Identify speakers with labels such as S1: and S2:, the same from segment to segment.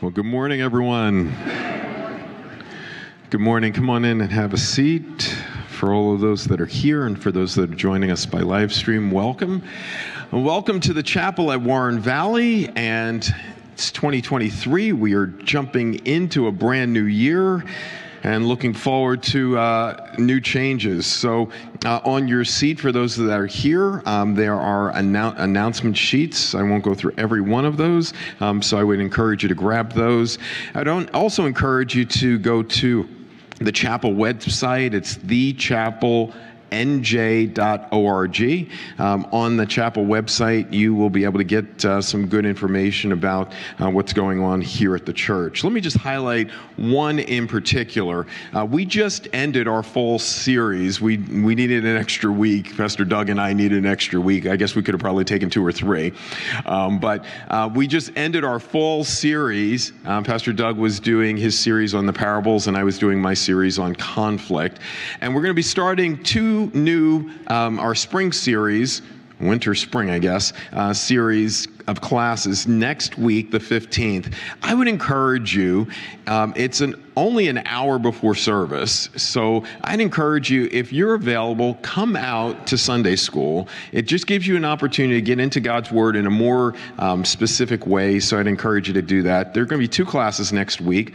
S1: Well, good morning, everyone. Good morning. Come on in and have a seat. For all of those that are here and for those that are joining us by live stream, welcome. Welcome to the chapel at Warren Valley. And it's 2023. We are jumping into a brand new year and looking forward to uh, new changes. So, uh, on your seat, for those that are here, um, there are annou- announcement sheets. I won't go through every one of those, um, so I would encourage you to grab those. I don't also encourage you to go to the chapel website. It's the chapel nj.org. Um, on the chapel website, you will be able to get uh, some good information about uh, what's going on here at the church. Let me just highlight one in particular. Uh, we just ended our fall series. We, we needed an extra week. Pastor Doug and I needed an extra week. I guess we could have probably taken two or three. Um, but uh, we just ended our fall series. Um, Pastor Doug was doing his series on the parables, and I was doing my series on conflict. And we're going to be starting two new, um, our spring series, winter spring, I guess, uh, series of classes next week, the 15th. I would encourage you, um, it's an only an hour before service. So I'd encourage you, if you're available, come out to Sunday school. It just gives you an opportunity to get into God's Word in a more um, specific way. So I'd encourage you to do that. There are going to be two classes next week.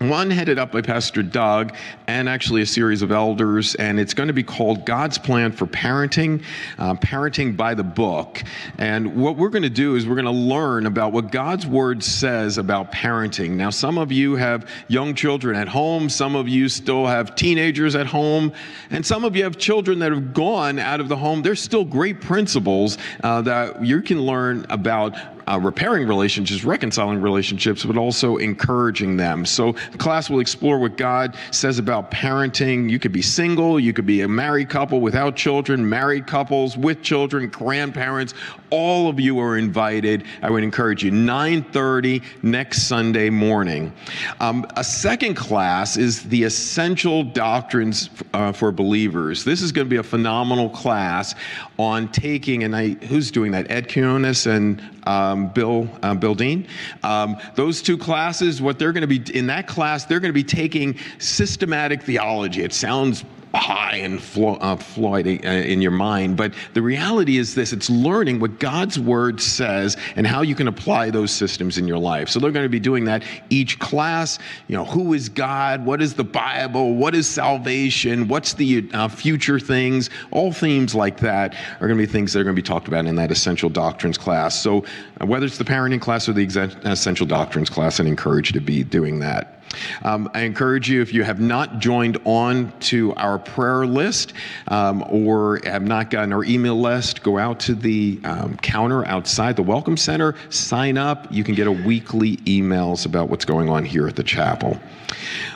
S1: One headed up by Pastor Doug and actually a series of elders, and it's going to be called God's Plan for Parenting, uh, Parenting by the Book. And what we're going to do is we're going to learn about what God's Word says about parenting. Now, some of you have young children at home, some of you still have teenagers at home, and some of you have children that have gone out of the home. There's still great principles uh, that you can learn about uh, repairing relationships, reconciling relationships, but also encouraging them. So the class will explore what God says about parenting. You could be single, you could be a married couple without children, married couples with children, grandparents. All of you are invited. I would encourage you. 9:30 next Sunday morning. Um, a second class is the essential doctrines uh, for believers. This is going to be a phenomenal class on taking and I who's doing that? Ed Kunis and um, Bill uh, Bill Dean. Um, those two classes, what they're going to be in that class, they're going to be taking systematic theology. It sounds high and flo- uh, Floyd uh, in your mind. But the reality is this it's learning what God's word says and how you can apply those systems in your life. So they're going to be doing that each class. You know, who is God? What is the Bible? What is salvation? What's the uh, future things? All themes like that are going to be things that are going to be talked about in that essential doctrines class. So uh, whether it's the parenting class or the essential doctrines class, I encourage you to be doing that. Um, I encourage you, if you have not joined on to our prayer list um, or have not gotten our email list, go out to the um, counter outside the Welcome Center, sign up. You can get a weekly emails about what's going on here at the chapel.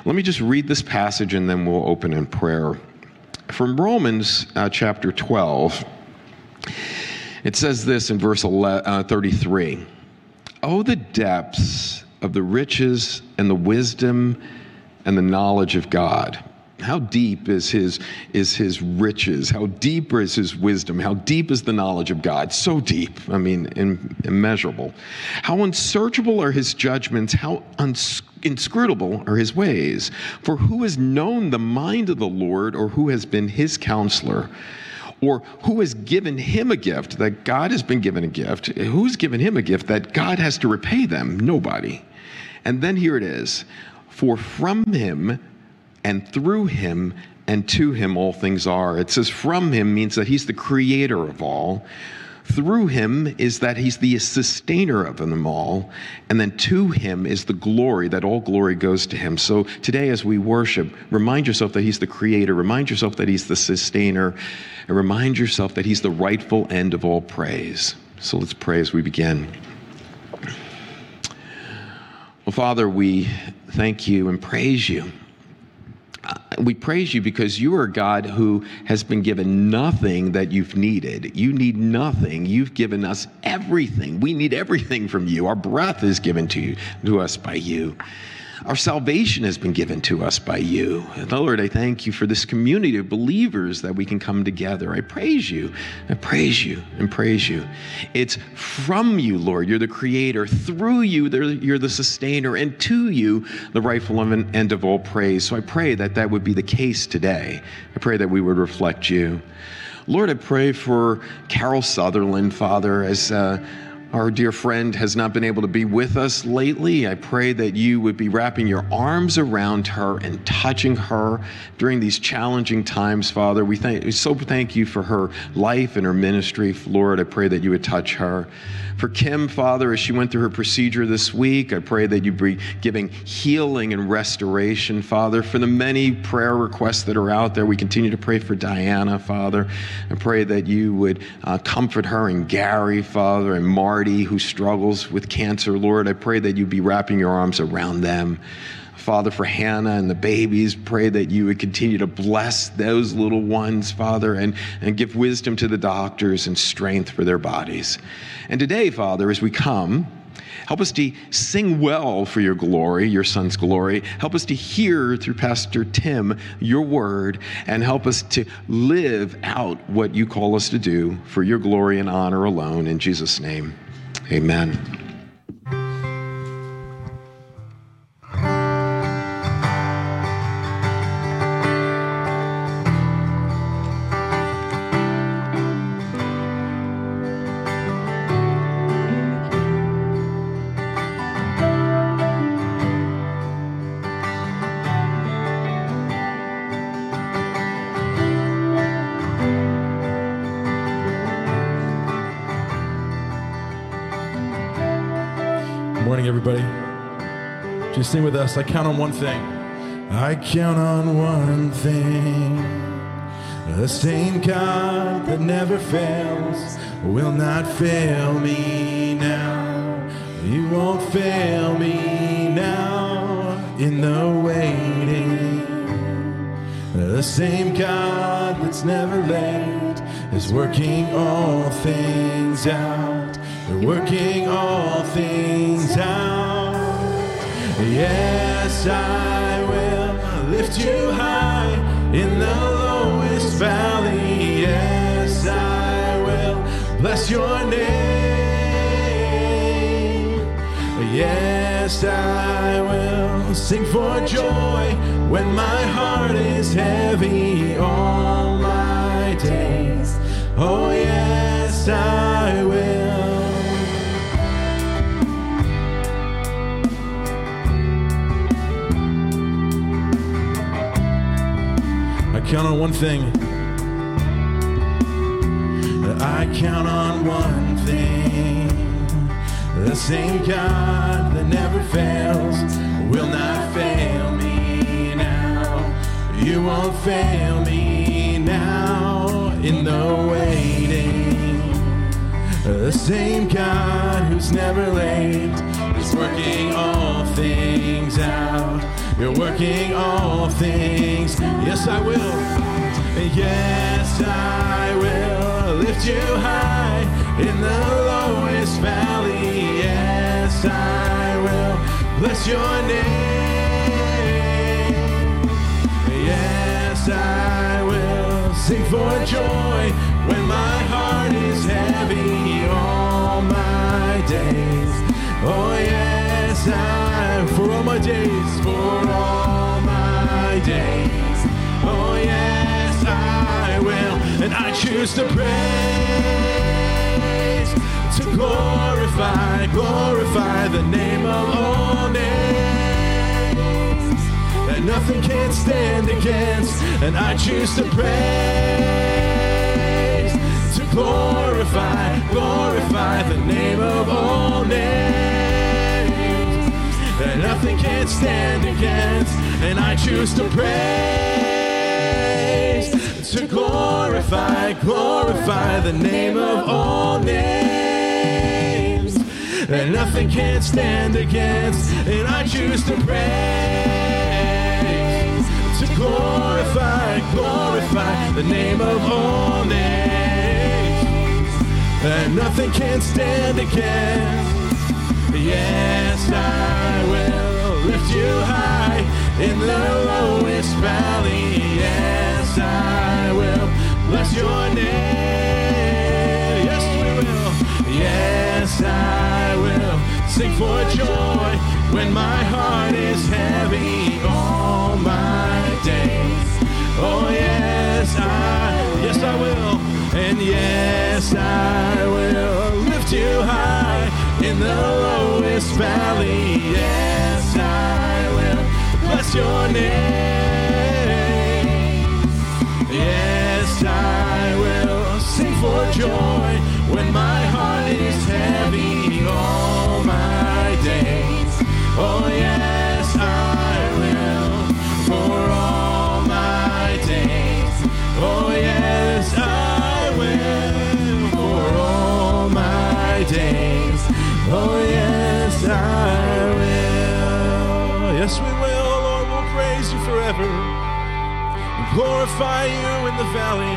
S1: Let me just read this passage and then we'll open in prayer. From Romans uh, chapter 12, it says this in verse 11, uh, 33 Oh, the depths of the riches and the wisdom and the knowledge of God. How deep is his, is his riches? How deep is his wisdom? How deep is the knowledge of God? So deep, I mean, in, immeasurable. How unsearchable are his judgments? How inscrutable are his ways? For who has known the mind of the Lord, or who has been his counselor? Or who has given him a gift that God has been given a gift? Who's given him a gift that God has to repay them? Nobody. And then here it is For from him and through him and to him all things are. It says from him means that he's the creator of all. Through him is that he's the sustainer of them all. And then to him is the glory, that all glory goes to him. So today, as we worship, remind yourself that he's the creator, remind yourself that he's the sustainer, and remind yourself that he's the rightful end of all praise. So let's pray as we begin. Well, Father, we thank you and praise you. Uh, we praise you because you are a God who has been given nothing that you've needed. You need nothing. You've given us everything. We need everything from you. Our breath is given to you, to us by you. Our salvation has been given to us by you. And Lord, I thank you for this community of believers that we can come together. I praise you. I praise you and praise you. It's from you, Lord. You're the creator. Through you, you're the sustainer. And to you, the rightful end of all praise. So I pray that that would be the case today. I pray that we would reflect you. Lord, I pray for Carol Sutherland, Father, as. Uh, our dear friend has not been able to be with us lately. I pray that you would be wrapping your arms around her and touching her during these challenging times, Father. We, thank, so thank you for her life and her ministry. Lord, I pray that you would touch her. For Kim, Father, as she went through her procedure this week, I pray that you be giving healing and restoration, Father. For the many prayer requests that are out there, we continue to pray for Diana, Father. I pray that you would uh, comfort her and Gary, Father, and Marty, who struggles with cancer, Lord. I pray that you be wrapping your arms around them. Father, for Hannah and the babies. Pray that you would continue to bless those little ones, Father, and, and give wisdom to the doctors and strength for their bodies. And today, Father, as we come, Help us to sing well for your glory, your son's glory. Help us to hear through Pastor Tim your word and help us to live out what you call us to do for your glory and honor alone. In Jesus' name, amen.
S2: Us. I count on one thing. I count on one thing. The same God that never fails will not fail me now. You won't fail me now in the waiting. The same God that's never late is working all things out. They're working all things out. Yes, I will lift you high in the lowest valley. Yes, I will bless your name. Yes, I will sing for joy when my heart is heavy all my days. Oh, yes, I will. Count on one thing. I count on one thing. The same God that never fails will not fail me now. You won't fail me now in the waiting. The same God who's never late is working all things out you're working all things. Yes, I will. Yes, I will lift you high in the lowest valley. Yes, I will bless your name. Yes, I will sing for joy when my heart is heavy all my days. Oh, yes, I for all my days, for all my days. Oh, yes, I will, and I choose to praise, to glorify, glorify the name of all names that nothing can stand against, and I choose to praise, to glorify, glorify the name of all names that nothing can stand against. And I choose to praise, to glorify, glorify the name of all names that nothing can stand against. And I choose to praise, to glorify, glorify the name of all names that nothing can stand against. Yes, I will lift you high in the lowest valley. Yes, I will bless your name. Yes, we will. Yes, I will sing for joy when my heart is heavy all my days. Oh, yes, I, yes, I will. And yes, I will lift you high in the lowest valley. Yes, I will bless your name. Yes, I will sing for joy when my heart is heavy all my days. Oh, yes, I will for all my days. Oh, yes, I will for all my days. Oh, yes, I will. Yes, we will, Lord. We'll praise you forever and glorify you in the valley.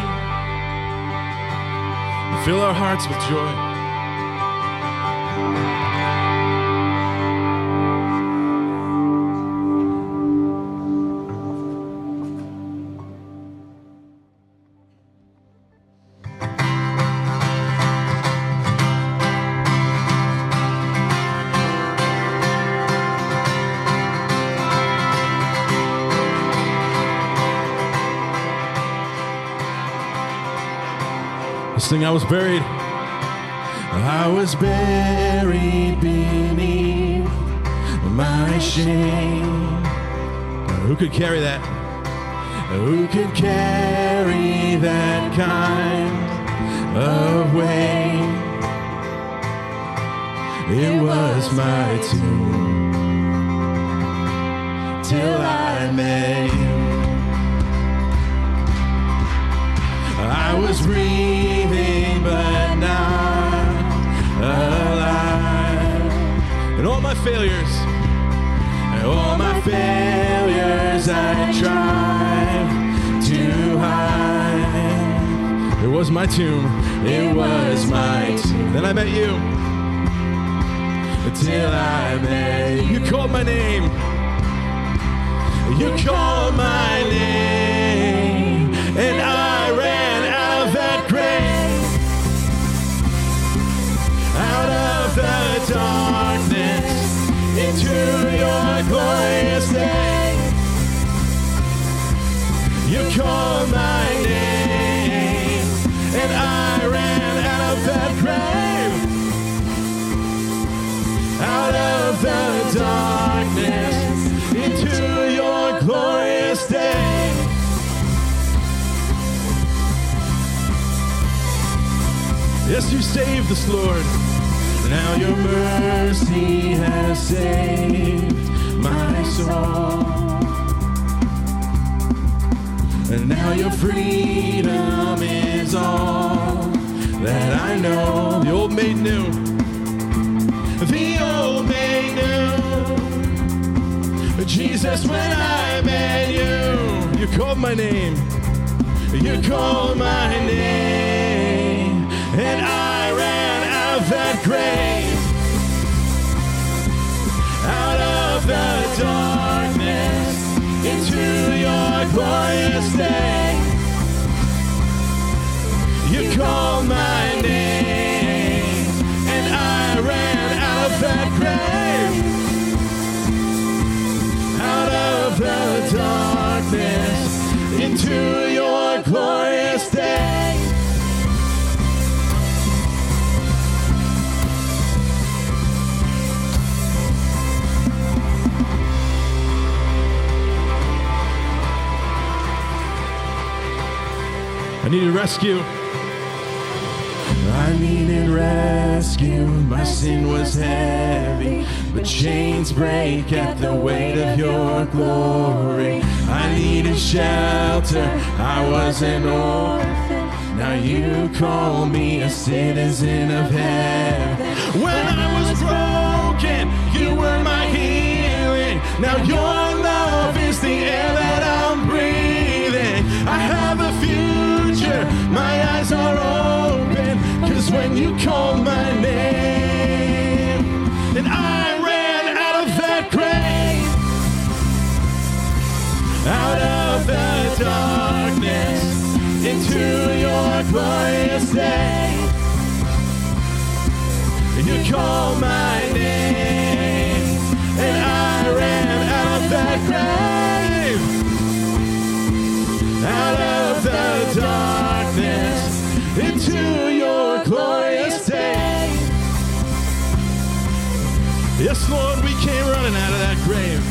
S2: And fill our hearts with joy. Sing I was buried. I was buried beneath my shame. Who could carry that? Who could carry that kind of weight? It was my tomb till I met you. I was breathing but not alive. And all my failures, and all my failures I tried to hide. It was my tomb, it was my tomb. Then I met you. Till I met you. You called my name. You called my name. Called my name. And I ran out of that grave. Out of the darkness into your glorious day. Yes, you saved us, Lord. Now your mercy has saved my soul. And now your freedom is all that I know. The old made new. The old made new. Jesus, when I met you, you called my name. You called my name. And I ran out of that grave. Out of the darkness into your glorious day. You called my name. And I ran out of that grave. Out of the darkness into your glorious needed rescue. I needed rescue. My sin was heavy, but chains break at the weight of your glory. I needed shelter. I was an orphan. Now you call me a citizen of heaven. When I was broken, you were my healing. Now your love is the air that I'm breathing. I have a future eyes are open. Cause when you call my name, and I ran out of that grave, out of the darkness into your glorious day. And you call my name, and I ran out of that grave, out of the darkness. Yes, Lord, we came running out of that grave.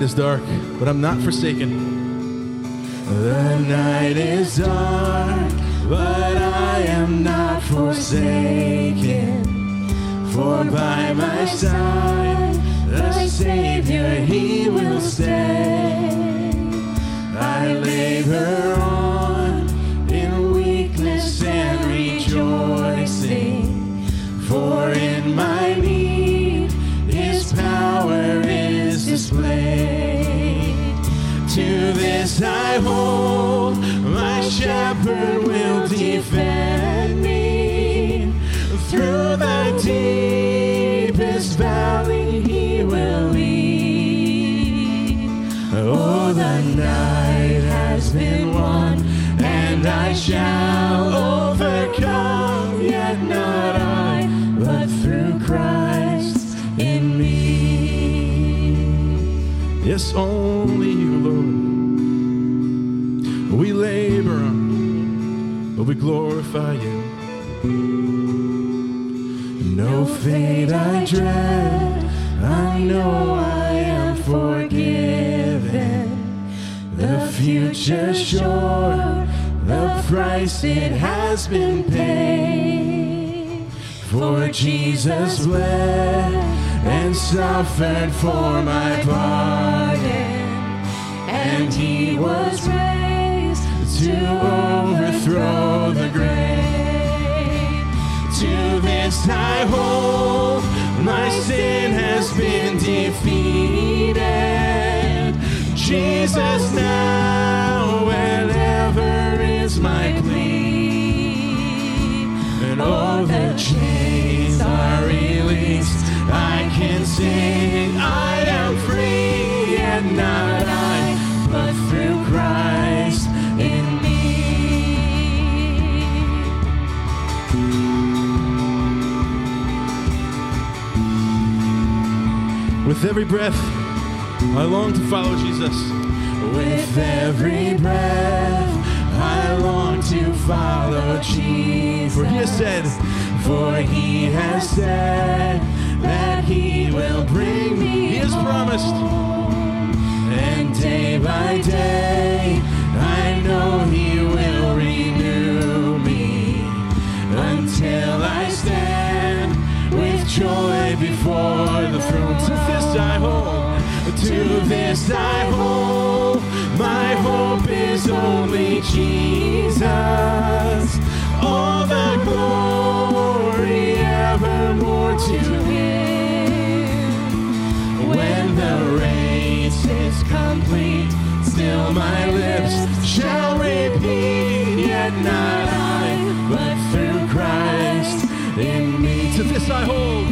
S2: night is dark, but I'm not forsaken. The night is dark, but I am not forsaken. For by my side, the Savior, He will stay. I labor on in weakness and rejoicing. For in my need, His power is displayed. To this I hold, my shepherd will defend me. Through the deepest valley he will lead. Oh, the night has been won, and I shall overcome, Yes, only you, Lord. We labor on, but we glorify you. No fate I dread, I know I am forgiven. The future sure, the price it has been paid. For Jesus bled and suffered for my pardon, and he was raised to overthrow the grave. To this I hold, my sin has been defeated. Jesus now and ever is my plea. And all the chains are released. I can sing, I am free, and not I, through Christ in me. With every breath, I long to follow Jesus. With every breath, I long to follow Jesus. For he has said, for he has said that he will bring me. He has promised. And day by day, I know he will renew me until I stand with joy before the throne. To this I hold, to this I hold. My hope is only Jesus. All the glory evermore to Him. When the race is complete, still my lips shall repeat, yet not I, but through Christ in me. To this I hold,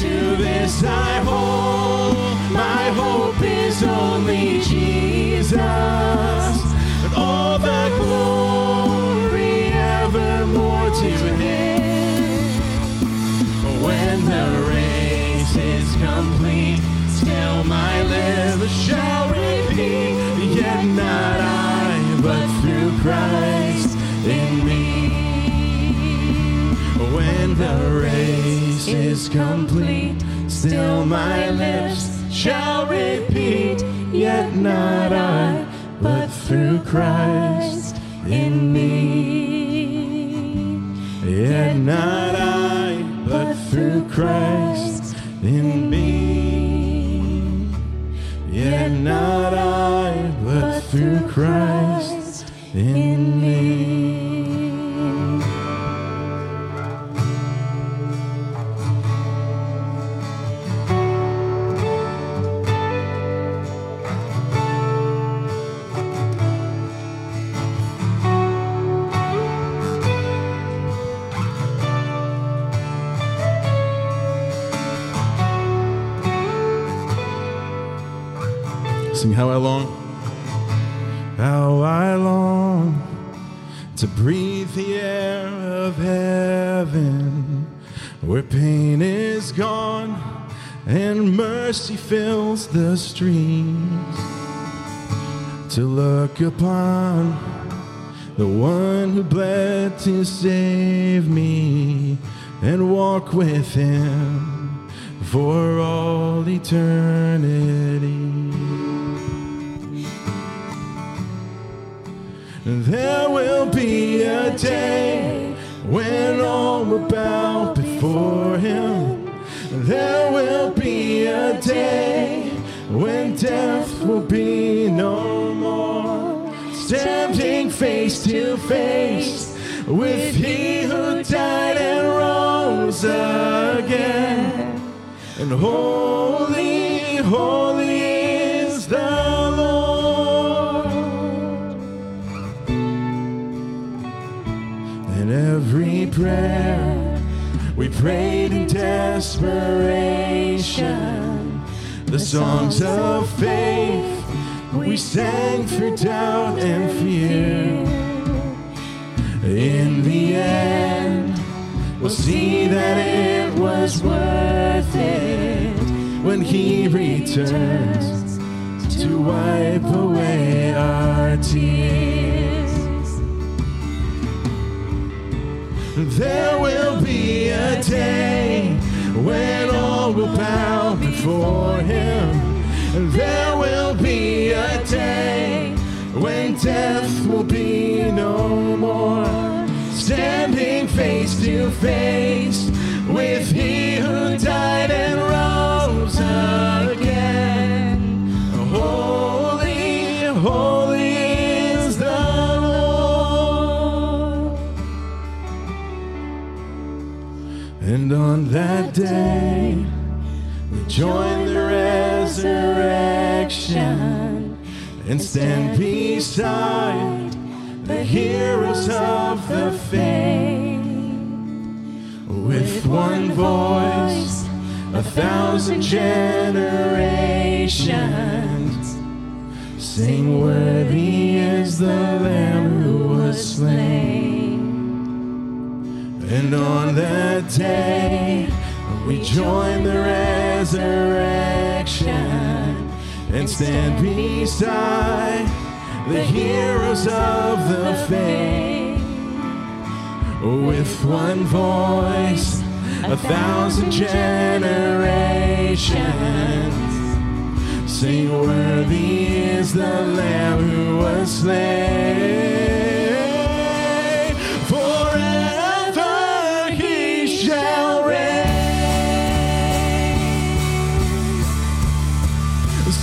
S2: to this I hold. My hope is only Jesus, and all the glory still my lips shall repeat, yet not I, but through Christ in me. When the race is complete, still my lips shall repeat, yet not I, but through Christ in me. Yet not I, but through Christ in me. Yet not I, but through Christ how I long. How I long to breathe the air of heaven where pain is gone and mercy fills the streets. To look upon the one who bled to save me and walk with him for all eternity. There will be a day when all will bow before him. There will be a day when death will be no more. Standing face to face with he who died and rose again. And holy, holy every prayer we prayed in desperation, the songs of faith we sang through doubt and fear. In the end, we'll see that it was worth it when He returns to wipe away our tears. There will be a day when all will bow before Him. There will be a day when death will be no more. Standing face to face with He who died and rose again. And on that day, we join the resurrection and stand beside the heroes of the faith. With one voice, a thousand generations sing, Worthy is the Lamb who was slain. And on that day, we join the resurrection and stand beside the heroes of the faith. With one voice, a thousand generations sing, Worthy is the Lamb who was slain.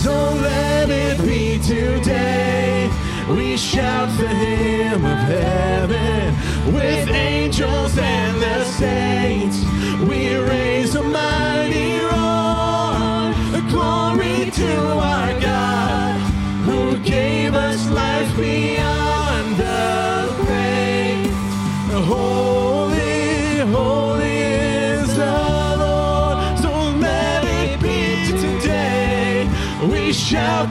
S2: So let it be today. We shout the hymn of heaven with angels and the saints. We raise a mighty roar, glory to our God who gave us life beyond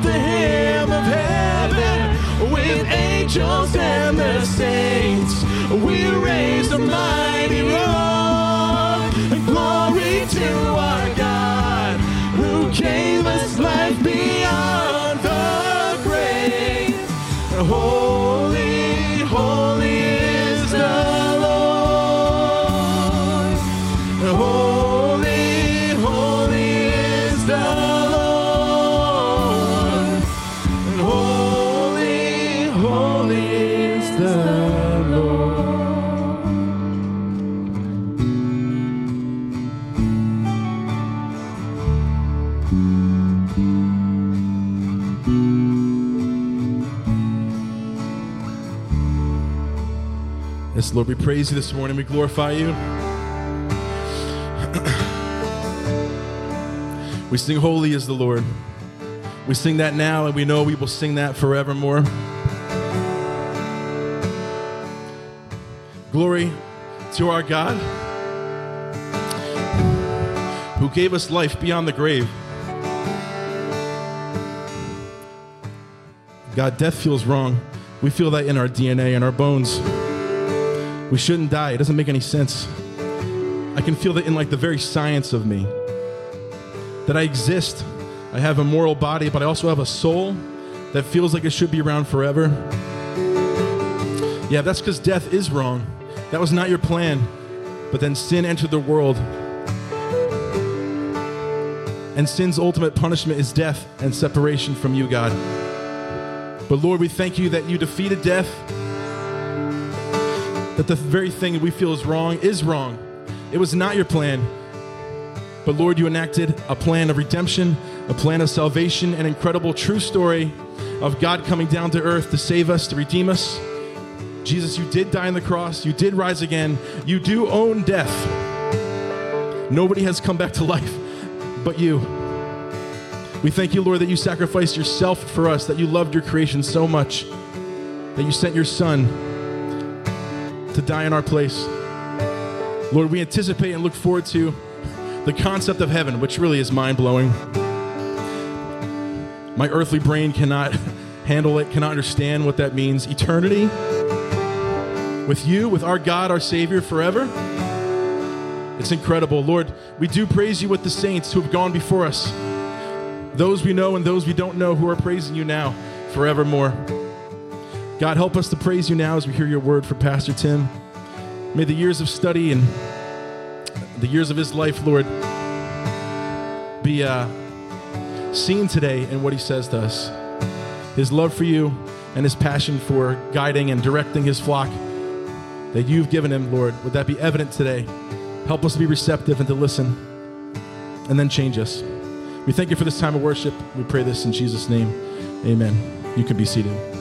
S2: the hymn of heaven with angels and the saints. We raise a mighty roar. Glory to our God who gave us life Lord, we praise you this morning. We glorify you. we sing, Holy is the Lord. We sing that now, and we know we will sing that forevermore. Glory to our God who gave us life beyond the grave. God, death feels wrong. We feel that in our DNA and our bones. We shouldn't die. It doesn't make any sense. I can feel that in like the very science of me. That I exist. I have a moral body, but I also have a soul that feels like it should be around forever. Yeah, that's because death is wrong. That was not your plan. But then sin entered the world. And sin's ultimate punishment is death and separation from you, God. But Lord, we thank you that you defeated death that the very thing we feel is wrong is wrong. It was not your plan. But Lord, you enacted a plan of redemption, a plan of salvation, an incredible true story of God coming down to earth to save us, to redeem us. Jesus, you did die on the cross, you did rise again, you do own death. Nobody has come back to life but you. We thank you, Lord, that you sacrificed yourself for us, that you loved your creation so much, that you sent your Son to die in our place. Lord, we anticipate and look forward to the concept of heaven, which really is mind blowing. My earthly brain cannot handle it, cannot understand what that means. Eternity with you, with our God, our Savior forever. It's incredible. Lord, we do praise you with the saints who have gone before us, those we know and those we don't know who are praising you now forevermore. God, help us to praise you now as we hear your word from Pastor Tim. May the years of study and the years of his life, Lord, be uh, seen today in what he says to us. His love for you and his passion for guiding and directing his flock that you've given him, Lord, would that be evident today? Help us to be receptive and to listen and then change us. We thank you for this time of worship. We pray this in Jesus' name. Amen. You can be seated.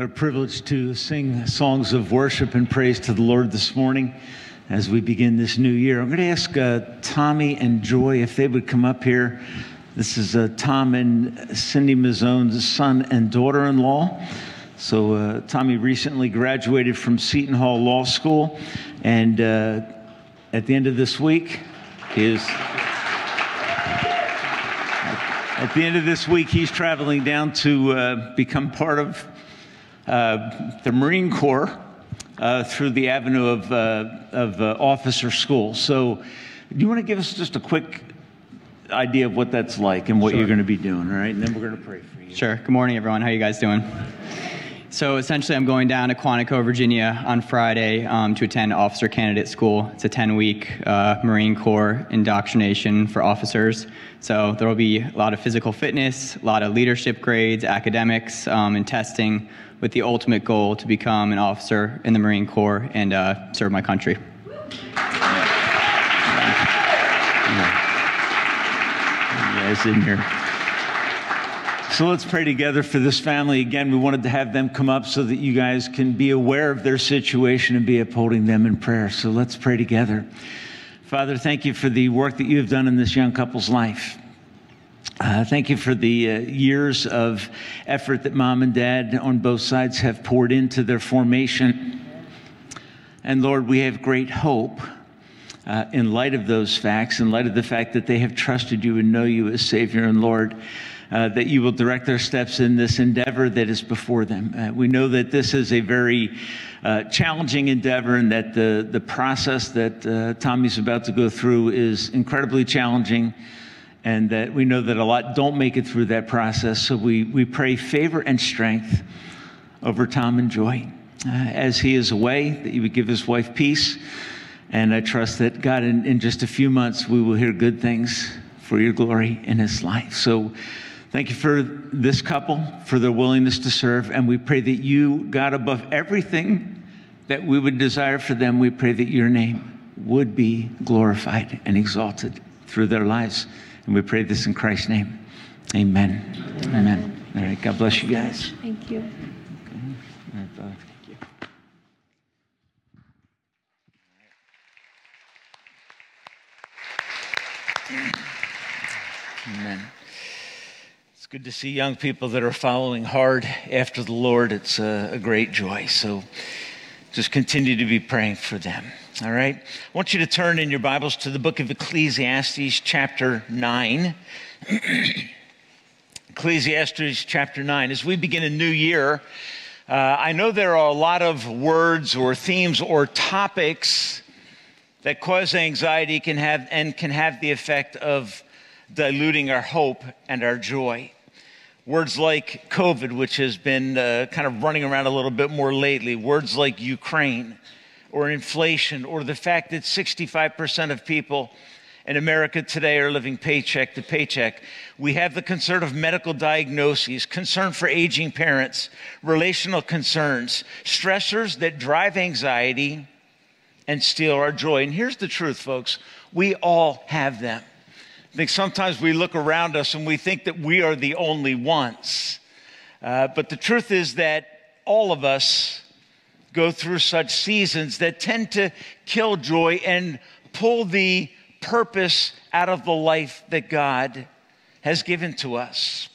S3: What a privilege to sing songs of worship and praise to the Lord this morning as we begin this new year. I'm going to ask uh, Tommy and Joy if they would come up here. This is uh, Tom and Cindy Mazzone's son and daughter in law. So, uh, Tommy recently graduated from Seton Hall Law School, and uh, at the end of this week, is. At the end of this week, he's traveling down to uh, become part of the Marine Corps uh, through the avenue of, uh, of uh, officer school. So, do you want to give us just a quick
S4: idea of what that's like and what you're going to be doing, all right? And then we're going to pray for you.
S5: Sure. Good morning, everyone. How are you guys doing? So essentially, I'm going down to Quantico, Virginia on Friday um, to attend officer candidate school. It's a 10 week uh, Marine Corps indoctrination for officers. So there will be a lot of physical fitness, a lot of leadership grades, academics, um, and testing with the ultimate goal to become an officer in the Marine Corps and uh, serve my country.
S4: guys in here. So let's pray together for this family. Again, we wanted to have them come up so that you guys can be aware of their situation and be upholding them in prayer. So let's pray together. Father, thank you for the work that you have done in this young couple's life. Uh, thank you for the uh, years of effort that mom and dad on both sides have poured into their formation. And Lord, we have great hope uh, in light of those facts, in light of the fact that they have trusted you and know you as Savior and Lord. Uh, that you will direct their steps in this endeavor that is before them. Uh, we know that this is a very uh, challenging endeavor and that the, the process that uh, Tommy's about to go through is incredibly challenging, and that we know that a lot don't make it through that process. So we, we pray favor and strength over Tom and Joy. Uh, as he is away, that you would give his wife peace. And I trust that, God, in, in just a few months, we will hear good things for your glory in his life. So thank you for this couple, for their willingness to serve. And we pray that you, God, above everything that we would desire for them, we pray that your name would be glorified and exalted through their lives. And we pray this in Christ's name. Amen. Amen. All right. God bless you guys.
S6: Thank you.
S4: All right. Thank you. Amen. It's good to see young people that are following hard after the Lord. It's a, a, great joy. So just continue to be praying for them. All right? I want you to turn in your Bibles to the book of Ecclesiastes, chapter 9. Ecclesiastes, chapter 9. As we begin a new year, uh, I know there are a lot of words or themes or topics that cause anxiety can have, and can have the effect of diluting our hope and our joy. Words like COVID, which has been uh, kind of running around a little bit more lately, words like Ukraine or inflation, or the fact that 65% of people in America today are living paycheck to paycheck. We have the concern of medical diagnoses, concern for aging parents, relational concerns, stressors that drive anxiety and steal our joy. And here's the truth, folks we all have them. I think sometimes we look around us and we think that we are the only ones. Uh, but the truth is that all of us go through such seasons that tend to kill joy and pull the purpose out of the life that God has given to us.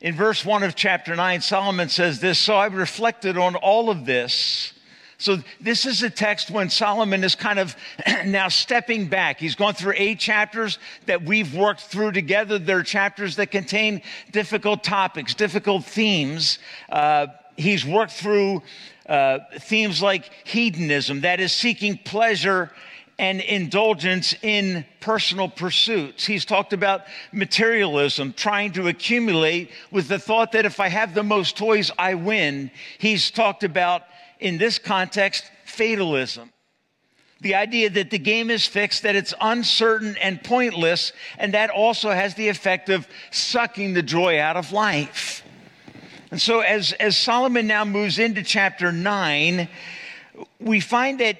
S4: In verse 1 of chapter 9, Solomon says this So I reflected on all of this so, this is a text when Solomon is kind of now stepping back. He's gone through eight chapters that we've worked through together. They're chapters that contain difficult topics, difficult themes. Uh, he's worked through uh, themes like hedonism, that is, seeking pleasure and indulgence in personal pursuits. He's talked about materialism, trying to accumulate with the thought that if I have the most toys, I win. He's talked about in this context, fatalism. The idea that the game is fixed, that it's uncertain and pointless, and that also has the effect of sucking the joy out of life. And so, as, as Solomon now moves into chapter 9, we find that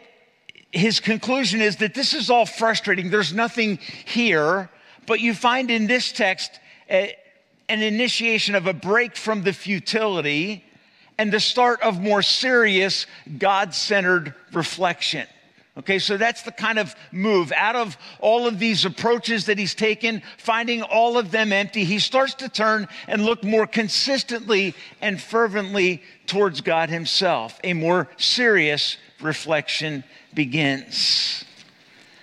S4: his conclusion is that this is all frustrating. There's nothing here, but you find in this text a, an initiation of a break from the futility and the start of more serious God centered reflection. Okay, so that's the kind of move. Out of all of these approaches that he's taken, finding all of them empty, he starts to turn and look more consistently and fervently towards God himself. A more serious reflection begins.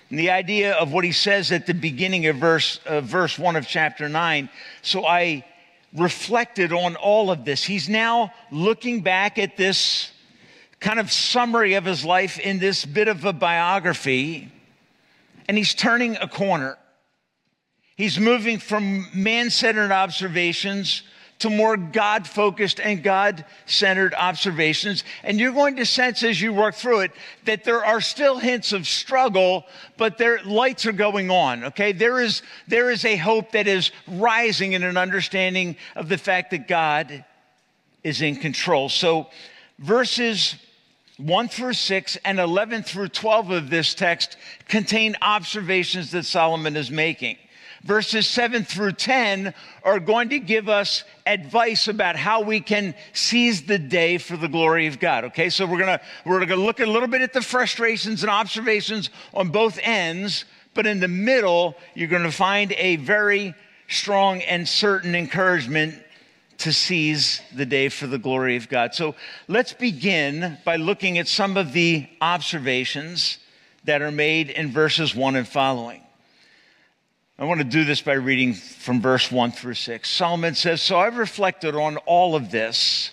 S4: And the idea of what he says at the beginning of verse, uh, verse 1 of chapter 9 so I reflected on all of this. He's now looking back at this kind of summary of his life in this bit of a biography, and he's turning a corner. He's moving from man centered observations to more God focused and God centered observations. And you're going to sense as you work through it that there are still hints of struggle, but their lights are going on. Okay. There is, there is a hope that is rising in an understanding of the fact that God is in control. So verses 1 through 6 and 11 through 12 of this text contain observations that Solomon is making verses 7 through 10 are going to give us advice about how we can seize the day for the glory of God. Okay, so we're gonna we're gonna look a little bit at the frustrations and observations on both ends, but in the middle, you're gonna find a very strong and certain encouragement to seize the day for the glory of God. So let's begin by looking at some of the observations that are made in verses 1 and following. I want to do this by reading from verse 1 through 6. Solomon says, So I've reflected on all of this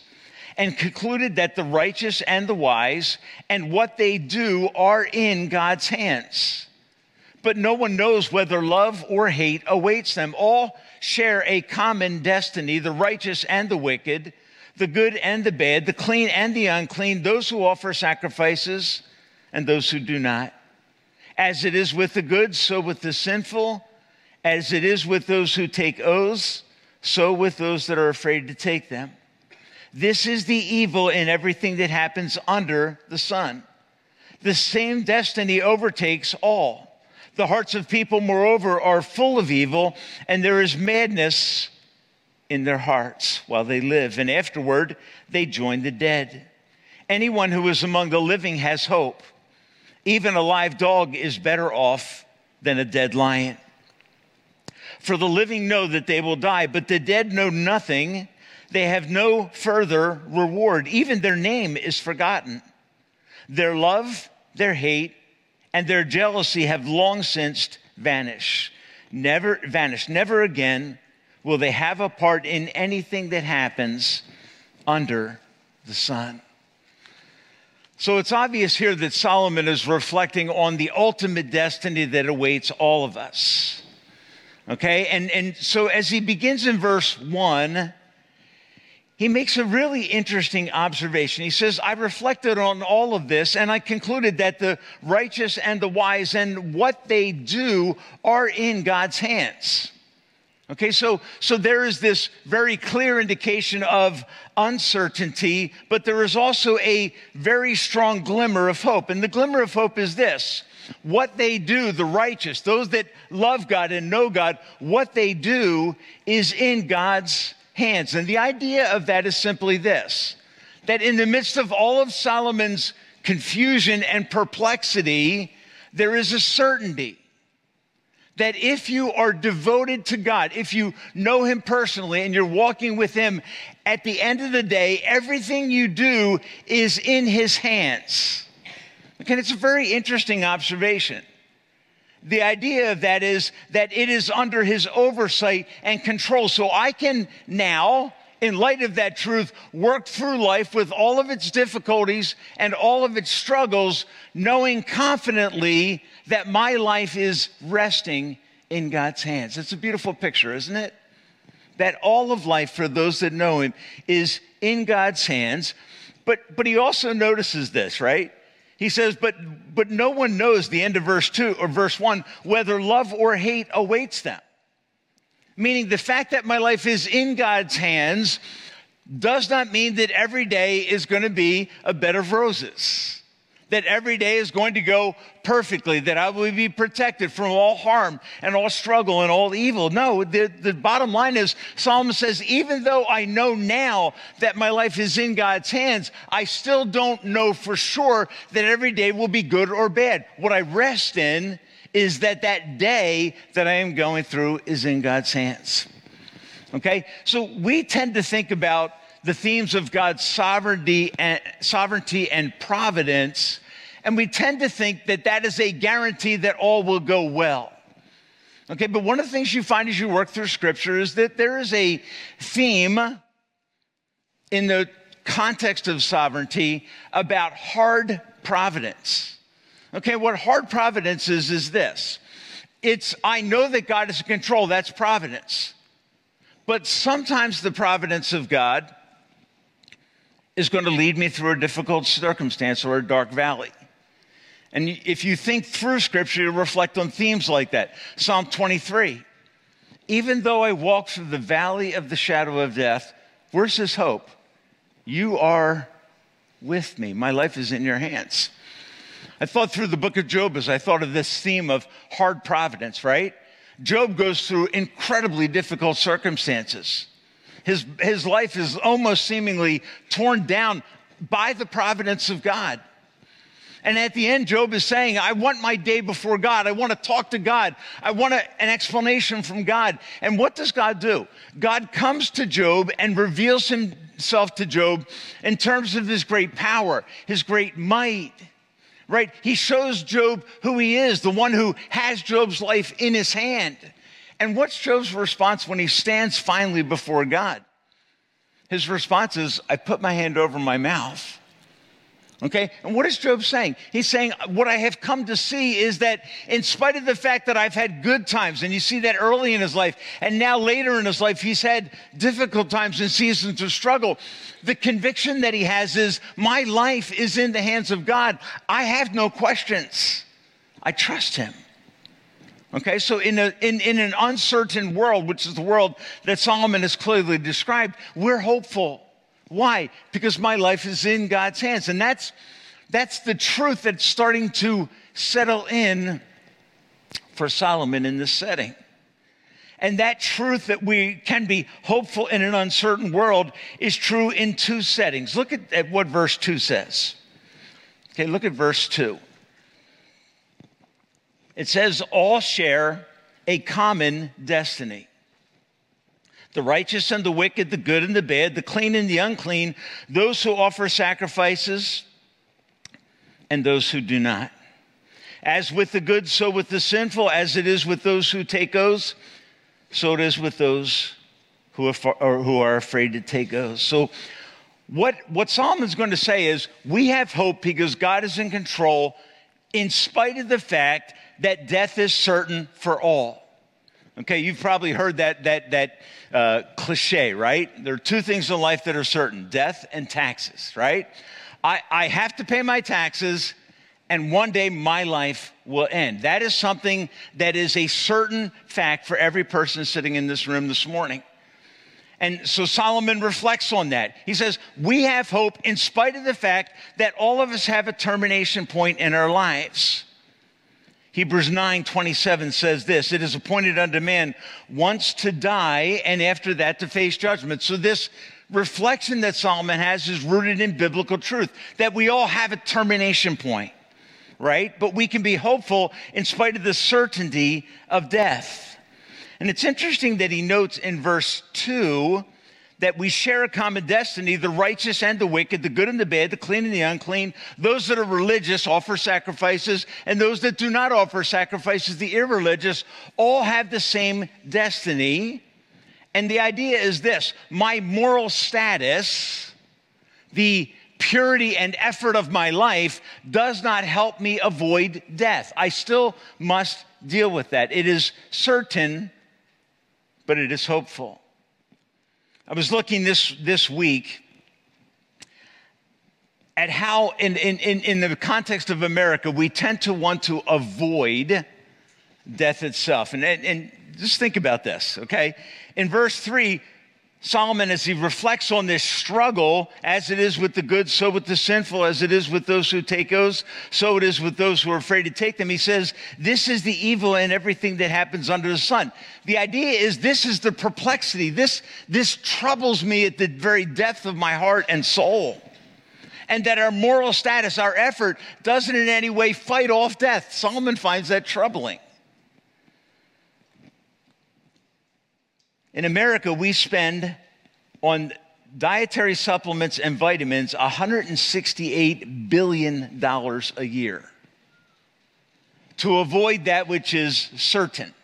S4: and concluded that the righteous and the wise and what they do are in God's hands. But no one knows whether love or hate awaits them. All share a common destiny the righteous and the wicked, the good and the bad, the clean and the unclean, those who offer sacrifices and those who do not. As it is with the good, so with the sinful as it is with those who take oaths, so with those that are afraid to take them. This is the evil in everything that happens under the sun. The same destiny overtakes all. The hearts of people, moreover, are full of evil, and there is madness in their hearts while they live, and afterward they join the dead. Anyone who is among the living has hope. Even a live dog is better off than a dead lion. For the living know that they will die, but the dead know nothing. They have no further reward. Even their name is forgotten. Their love, their hate, and their jealousy have long since vanished. Never vanished. Never again will they have a part in anything that happens under the sun. So it's obvious here that Solomon is reflecting on the ultimate destiny that awaits all of us. Okay, and, and so as he begins in verse 1, he makes a really interesting observation. He says, I reflected on all of this and I concluded that the righteous and the wise and what they do are in God's hands. Okay, so, so there is this very clear indication of uncertainty, but there is also a very strong glimmer of hope. And the glimmer of hope is this what they do, the righteous, those that love God and know God, what they do is in God's hands. And the idea of that is simply this that in the midst of all of Solomon's confusion and perplexity, there is a certainty that if you are devoted to God, if you know Him personally and you're walking with Him, at the end of the day, everything you do is in His hands. Okay, it's a very interesting observation. The idea of that is that it is under his oversight and control. So I can now, in light of that truth, work through life with all of its difficulties and all of its struggles, knowing confidently that my life is resting in God's hands. It's a beautiful picture, isn't it? That all of life for those that know him is in God's hands. But, but he also notices this, right? He says, but, but no one knows, the end of verse 2 or verse 1, whether love or hate awaits them. Meaning the fact that my life is in God's hands does not mean that every day is going to be a bed of roses that every day is going to go perfectly, that I will be protected from all harm and all struggle and all evil. No, the, the bottom line is Solomon says, even though I know now that my life is in God's hands, I still don't know for sure that every day will be good or bad. What I rest in is that that day that I am going through is in God's hands. Okay? So we tend to think about the themes of God's sovereignty and, sovereignty and providence and we tend to think that that is a guarantee that all will go well. Okay, but one of the things you find as you work through scripture is that there is a theme in the context of sovereignty about hard providence. Okay, what hard providence is, is this it's, I know that God is in control. That's providence. But sometimes the providence of God is going to lead me through a difficult circumstance or a dark valley. And if you think through scripture, you'll reflect on themes like that. Psalm 23 Even though I walk through the valley of the shadow of death, where's his hope? You are with me. My life is in your hands. I thought through the book of Job as I thought of this theme of hard providence, right? Job goes through incredibly difficult circumstances. His, his life is almost seemingly torn down by the providence of God. And at the end, Job is saying, I want my day before God. I want to talk to God. I want a, an explanation from God. And what does God do? God comes to Job and reveals himself to Job in terms of his great power, his great might. Right? He shows Job who he is, the one who has Job's life in his hand. And what's Job's response when he stands finally before God? His response is, I put my hand over my mouth. Okay? And what is Job saying? He's saying, What I have come to see is that in spite of the fact that I've had good times, and you see that early in his life, and now later in his life, he's had difficult times and seasons of struggle. The conviction that he has is, My life is in the hands of God. I have no questions. I trust him. Okay, so in, a, in, in an uncertain world, which is the world that Solomon has clearly described, we're hopeful. Why? Because my life is in God's hands. And that's, that's the truth that's starting to settle in for Solomon in this setting. And that truth that we can be hopeful in an uncertain world is true in two settings. Look at, at what verse 2 says. Okay, look at verse 2. It says, All share a common destiny. The righteous and the wicked, the good and the bad, the clean and the unclean, those who offer sacrifices and those who do not. As with the good, so with the sinful, as it is with those who take oaths, so it is with those who are, who are afraid to take oaths. So, what, what Solomon's going to say is we have hope because God is in control in spite of the fact that death is certain for all. Okay, you've probably heard that, that, that uh, cliche, right? There are two things in life that are certain death and taxes, right? I, I have to pay my taxes, and one day my life will end. That is something that is a certain fact for every person sitting in this room this morning. And so Solomon reflects on that. He says, We have hope in spite of the fact that all of us have a termination point in our lives. Hebrews 9 27 says this It is appointed unto man once to die, and after that to face judgment. So, this reflection that Solomon has is rooted in biblical truth that we all have a termination point, right? But we can be hopeful in spite of the certainty of death. And it's interesting that he notes in verse 2 that we share a common destiny the righteous and the wicked, the good and the bad, the clean and the unclean. Those that are religious offer sacrifices, and those that do not offer sacrifices, the irreligious, all have the same destiny. And the idea is this my moral status, the purity and effort of my life does not help me avoid death. I still must deal with that. It is certain but it is hopeful. I was looking this, this week at how, in, in, in in the context of America, we tend to want to avoid death itself. And, and, and just think about this, okay? In verse 3, Solomon, as he reflects on this struggle, as it is with the good, so with the sinful, as it is with those who take oaths, so it is with those who are afraid to take them. He says, This is the evil in everything that happens under the sun. The idea is this is the perplexity. This, this troubles me at the very depth of my heart and soul. And that our moral status, our effort, doesn't in any way fight off death. Solomon finds that troubling. In America, we spend on dietary supplements and vitamins $168 billion a year to avoid that which is certain.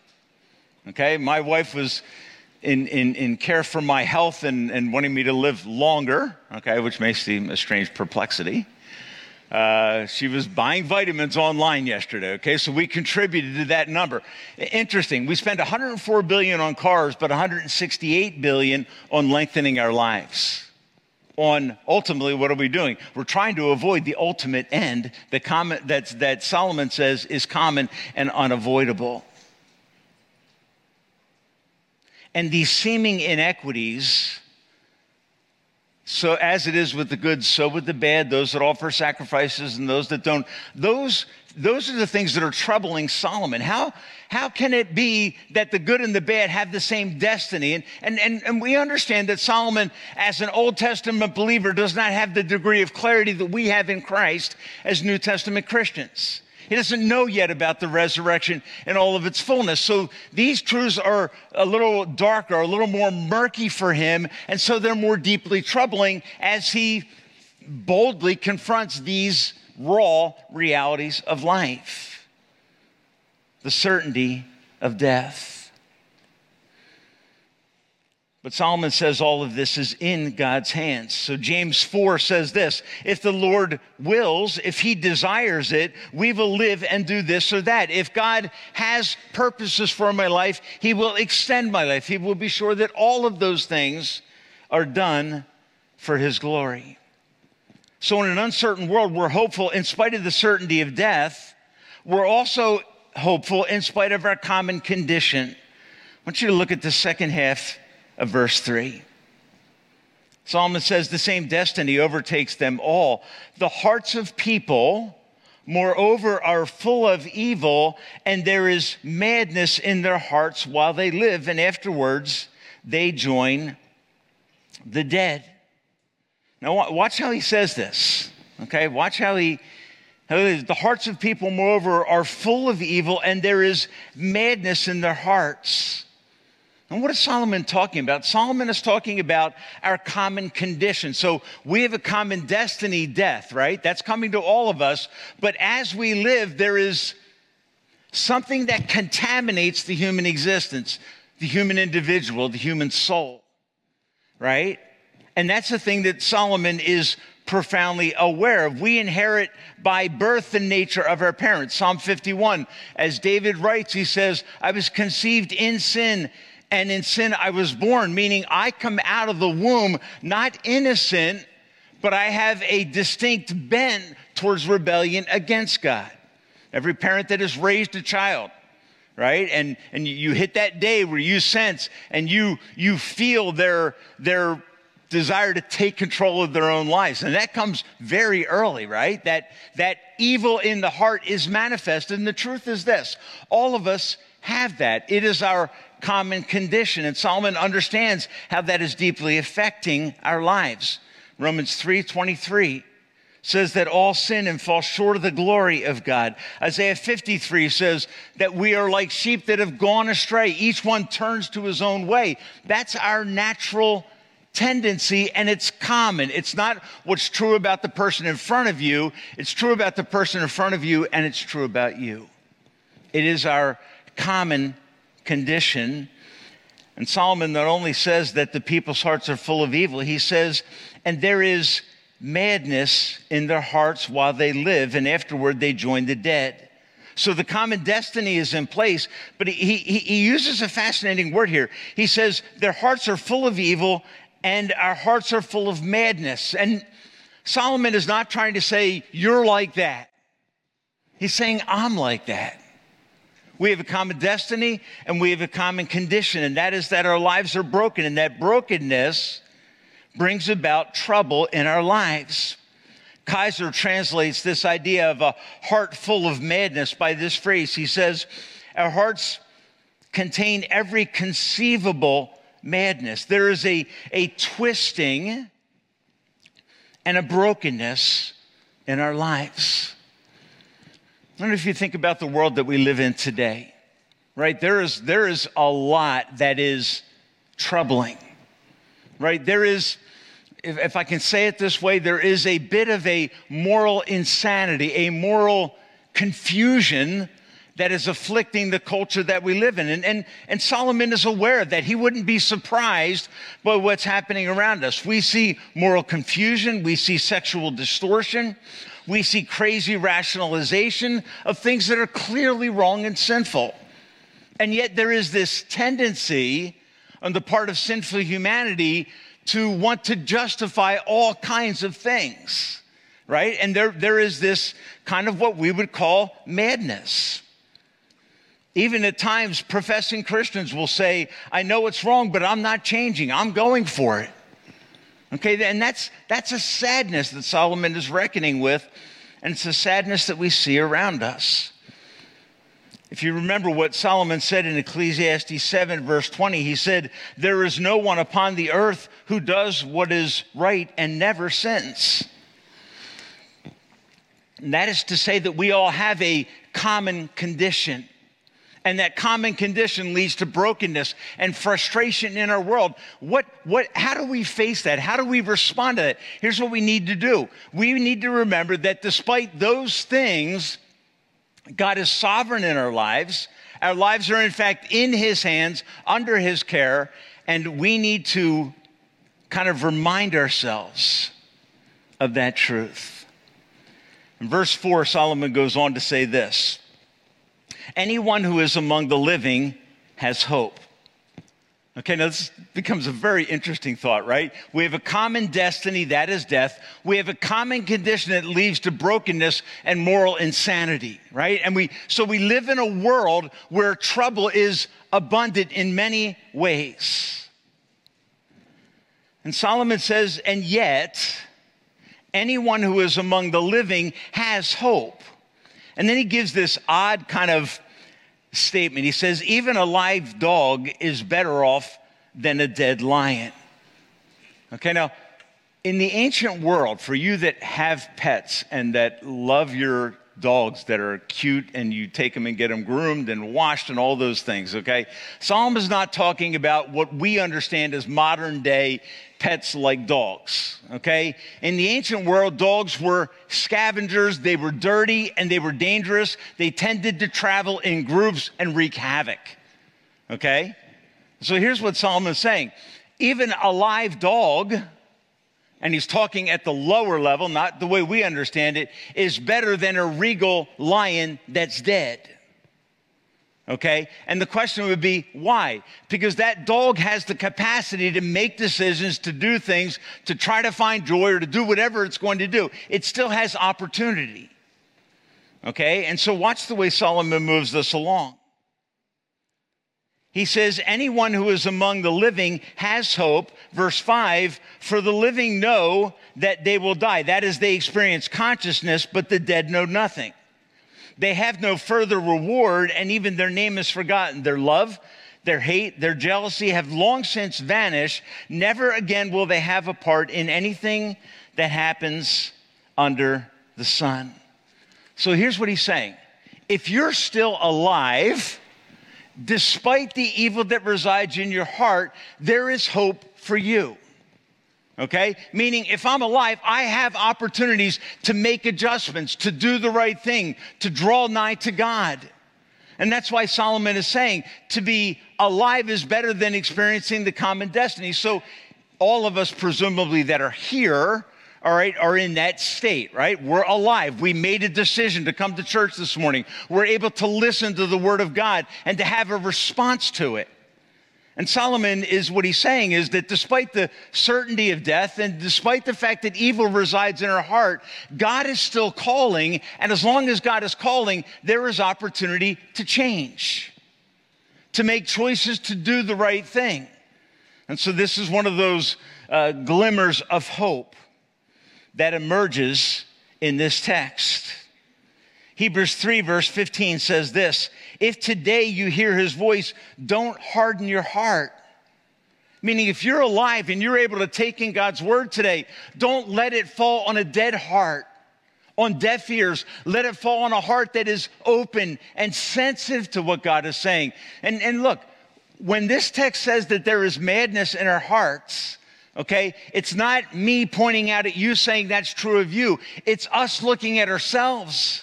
S4: Okay, my wife was in, in, in care for my health and, and wanting me to live longer, okay, which may seem a strange perplexity. Uh, she was buying vitamins online yesterday. Okay, so we contributed to that number. Interesting. We spent 104 billion on cars, but 168 billion on lengthening our lives. On ultimately, what are we doing? We're trying to avoid the ultimate end that, common, that, that Solomon says is common and unavoidable. And these seeming inequities so as it is with the good, so with the bad, those that offer sacrifices and those that don't. Those, those are the things that are troubling Solomon. How, how can it be that the good and the bad have the same destiny? And, and, and, and we understand that Solomon, as an Old Testament believer, does not have the degree of clarity that we have in Christ as New Testament Christians. He doesn't know yet about the resurrection in all of its fullness. So these truths are a little darker, a little more murky for him. And so they're more deeply troubling as he boldly confronts these raw realities of life the certainty of death. But Solomon says all of this is in God's hands. So James 4 says this If the Lord wills, if he desires it, we will live and do this or that. If God has purposes for my life, he will extend my life. He will be sure that all of those things are done for his glory. So, in an uncertain world, we're hopeful in spite of the certainty of death. We're also hopeful in spite of our common condition. I want you to look at the second half of verse 3. Solomon says the same destiny overtakes them all. The hearts of people, moreover, are full of evil, and there is madness in their hearts while they live, and afterwards they join the dead. Now, watch how he says this. Okay, watch how he. The hearts of people, moreover, are full of evil, and there is madness in their hearts. And what is Solomon talking about? Solomon is talking about our common condition. So we have a common destiny, death, right? That's coming to all of us. But as we live, there is something that contaminates the human existence, the human individual, the human soul, right? And that's the thing that Solomon is profoundly aware of. We inherit by birth the nature of our parents. Psalm 51, as David writes, he says, I was conceived in sin and in sin I was born, meaning I come out of the womb not innocent, but I have a distinct bent towards rebellion against God. Every parent that has raised a child, right? And, and you hit that day where you sense and you, you feel their, their desire to take control of their own lives. And that comes very early, right? That, that evil in the heart is manifested. And the truth is this all of us have that. It is our common condition. And Solomon understands how that is deeply affecting our lives. Romans 3 23 says that all sin and fall short of the glory of God. Isaiah 53 says that we are like sheep that have gone astray. Each one turns to his own way. That's our natural tendency and it's common. It's not what's true about the person in front of you, it's true about the person in front of you and it's true about you. It is our common condition. And Solomon not only says that the people's hearts are full of evil, he says, and there is madness in their hearts while they live, and afterward they join the dead. So the common destiny is in place, but he, he, he uses a fascinating word here. He says, Their hearts are full of evil, and our hearts are full of madness. And Solomon is not trying to say, You're like that. He's saying, I'm like that. We have a common destiny and we have a common condition, and that is that our lives are broken, and that brokenness brings about trouble in our lives. Kaiser translates this idea of a heart full of madness by this phrase. He says, Our hearts contain every conceivable madness. There is a, a twisting and a brokenness in our lives. I know if you think about the world that we live in today, right? There is, there is a lot that is troubling, right? There is, if, if I can say it this way, there is a bit of a moral insanity, a moral confusion that is afflicting the culture that we live in. And, and, and Solomon is aware of that he wouldn't be surprised by what's happening around us. We see moral confusion, we see sexual distortion, We see crazy rationalization of things that are clearly wrong and sinful. And yet, there is this tendency on the part of sinful humanity to want to justify all kinds of things, right? And there, there is this kind of what we would call madness. Even at times, professing Christians will say, I know it's wrong, but I'm not changing. I'm going for it. Okay, and that's, that's a sadness that Solomon is reckoning with, and it's a sadness that we see around us. If you remember what Solomon said in Ecclesiastes 7, verse 20, he said, There is no one upon the earth who does what is right and never sins. And that is to say that we all have a common condition. And that common condition leads to brokenness and frustration in our world. What, what, how do we face that? How do we respond to that? Here's what we need to do we need to remember that despite those things, God is sovereign in our lives. Our lives are, in fact, in His hands, under His care, and we need to kind of remind ourselves of that truth. In verse 4, Solomon goes on to say this Anyone who is among the living has hope. Okay, now this becomes a very interesting thought, right? We have a common destiny, that is death. We have a common condition that leads to brokenness and moral insanity, right? And we, so we live in a world where trouble is abundant in many ways. And Solomon says, and yet, anyone who is among the living has hope. And then he gives this odd kind of statement. He says, even a live dog is better off than a dead lion. Okay, now, in the ancient world, for you that have pets and that love your dogs that are cute and you take them and get them groomed and washed and all those things, okay? Psalm is not talking about what we understand as modern day pets like dogs, okay? In the ancient world, dogs were scavengers, they were dirty and they were dangerous. They tended to travel in groups and wreak havoc, okay? So here's what Solomon is saying even a live dog, and he's talking at the lower level, not the way we understand it, is better than a regal lion that's dead. Okay? And the question would be why? Because that dog has the capacity to make decisions, to do things, to try to find joy or to do whatever it's going to do. It still has opportunity. Okay? And so watch the way Solomon moves this along. He says, Anyone who is among the living has hope. Verse 5 For the living know that they will die. That is, they experience consciousness, but the dead know nothing. They have no further reward, and even their name is forgotten. Their love, their hate, their jealousy have long since vanished. Never again will they have a part in anything that happens under the sun. So here's what he's saying if you're still alive, despite the evil that resides in your heart, there is hope for you okay? Meaning, if I'm alive, I have opportunities to make adjustments, to do the right thing, to draw nigh to God. And that's why Solomon is saying to be alive is better than experiencing the common destiny. So, all of us, presumably, that are here, all right, are in that state, right? We're alive. We made a decision to come to church this morning. We're able to listen to the word of God and to have a response to it. And Solomon is what he's saying is that despite the certainty of death and despite the fact that evil resides in our heart, God is still calling. And as long as God is calling, there is opportunity to change, to make choices to do the right thing. And so this is one of those uh, glimmers of hope that emerges in this text. Hebrews 3, verse 15 says this If today you hear his voice, don't harden your heart. Meaning, if you're alive and you're able to take in God's word today, don't let it fall on a dead heart, on deaf ears. Let it fall on a heart that is open and sensitive to what God is saying. And, and look, when this text says that there is madness in our hearts, okay, it's not me pointing out at you saying that's true of you, it's us looking at ourselves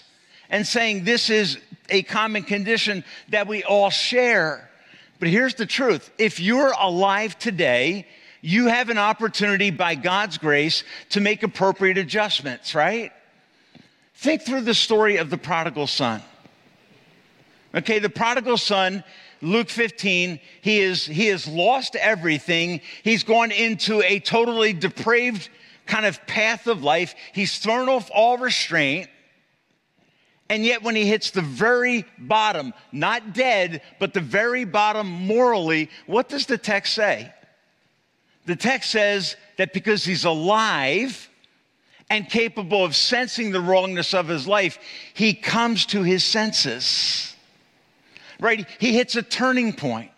S4: and saying this is a common condition that we all share. But here's the truth if you're alive today, you have an opportunity by God's grace to make appropriate adjustments, right? Think through the story of the prodigal son. Okay, the prodigal son, Luke 15, he is he has lost everything. He's gone into a totally depraved kind of path of life. He's thrown off all restraint. And yet, when he hits the very bottom, not dead, but the very bottom morally, what does the text say? The text says that because he's alive and capable of sensing the wrongness of his life, he comes to his senses. Right? He hits a turning point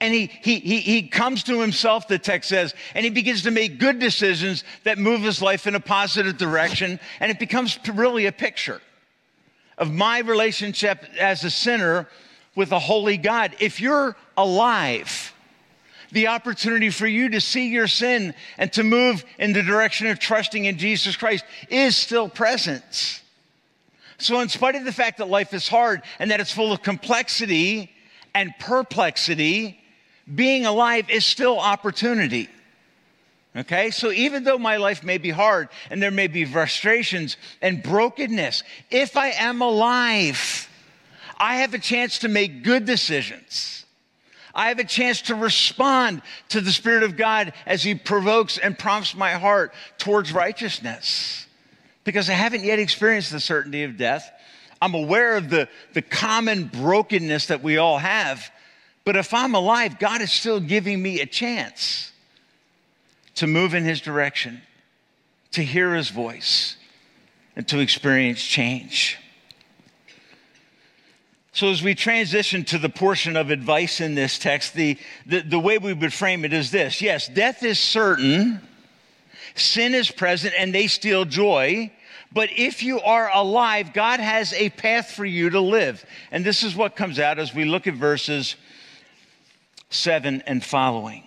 S4: and he, he, he, he comes to himself, the text says, and he begins to make good decisions that move his life in a positive direction. And it becomes really a picture of my relationship as a sinner with a holy God. If you're alive, the opportunity for you to see your sin and to move in the direction of trusting in Jesus Christ is still present. So, in spite of the fact that life is hard and that it's full of complexity and perplexity, being alive is still opportunity. Okay, so even though my life may be hard and there may be frustrations and brokenness, if I am alive, I have a chance to make good decisions. I have a chance to respond to the Spirit of God as He provokes and prompts my heart towards righteousness. Because I haven't yet experienced the certainty of death. I'm aware of the, the common brokenness that we all have. But if I'm alive, God is still giving me a chance to move in His direction, to hear His voice, and to experience change. So, as we transition to the portion of advice in this text, the, the, the, way we would frame it is this yes, death is certain, sin is present, and they steal joy. But if you are alive, God has a path for you to live. And this is what comes out as we look at verses 7 and following.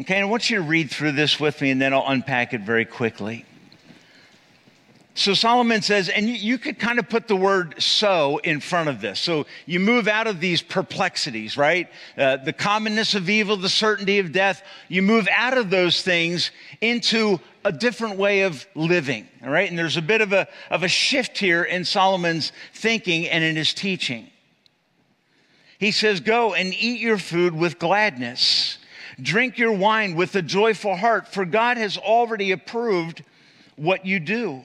S4: Okay, and I want you to read through this with me and then I'll unpack it very quickly. So Solomon says, and you, could kind of put the word so in front of this. So you move out of these perplexities, right? Uh, the commonness of evil, the certainty of death. You move out of those things into a different way of living, all right? And there's a bit of a, of a shift here in Solomon's thinking and in his teaching. He says, Go and eat your food with gladness. Drink your wine with a joyful heart, for God has already approved what you do.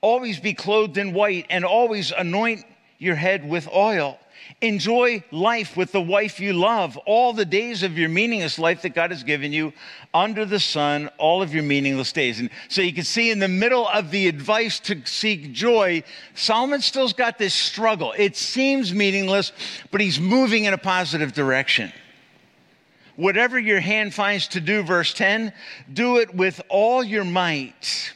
S4: Always be clothed in white and always anoint your head with oil. Enjoy life with the wife you love, all the days of your meaningless life that God has given you under the sun, all of your meaningless days. And so you can see in the middle of the advice to seek joy, Solomon still's got this struggle. It seems meaningless, but he's moving in a positive direction. Whatever your hand finds to do, verse 10, do it with all your might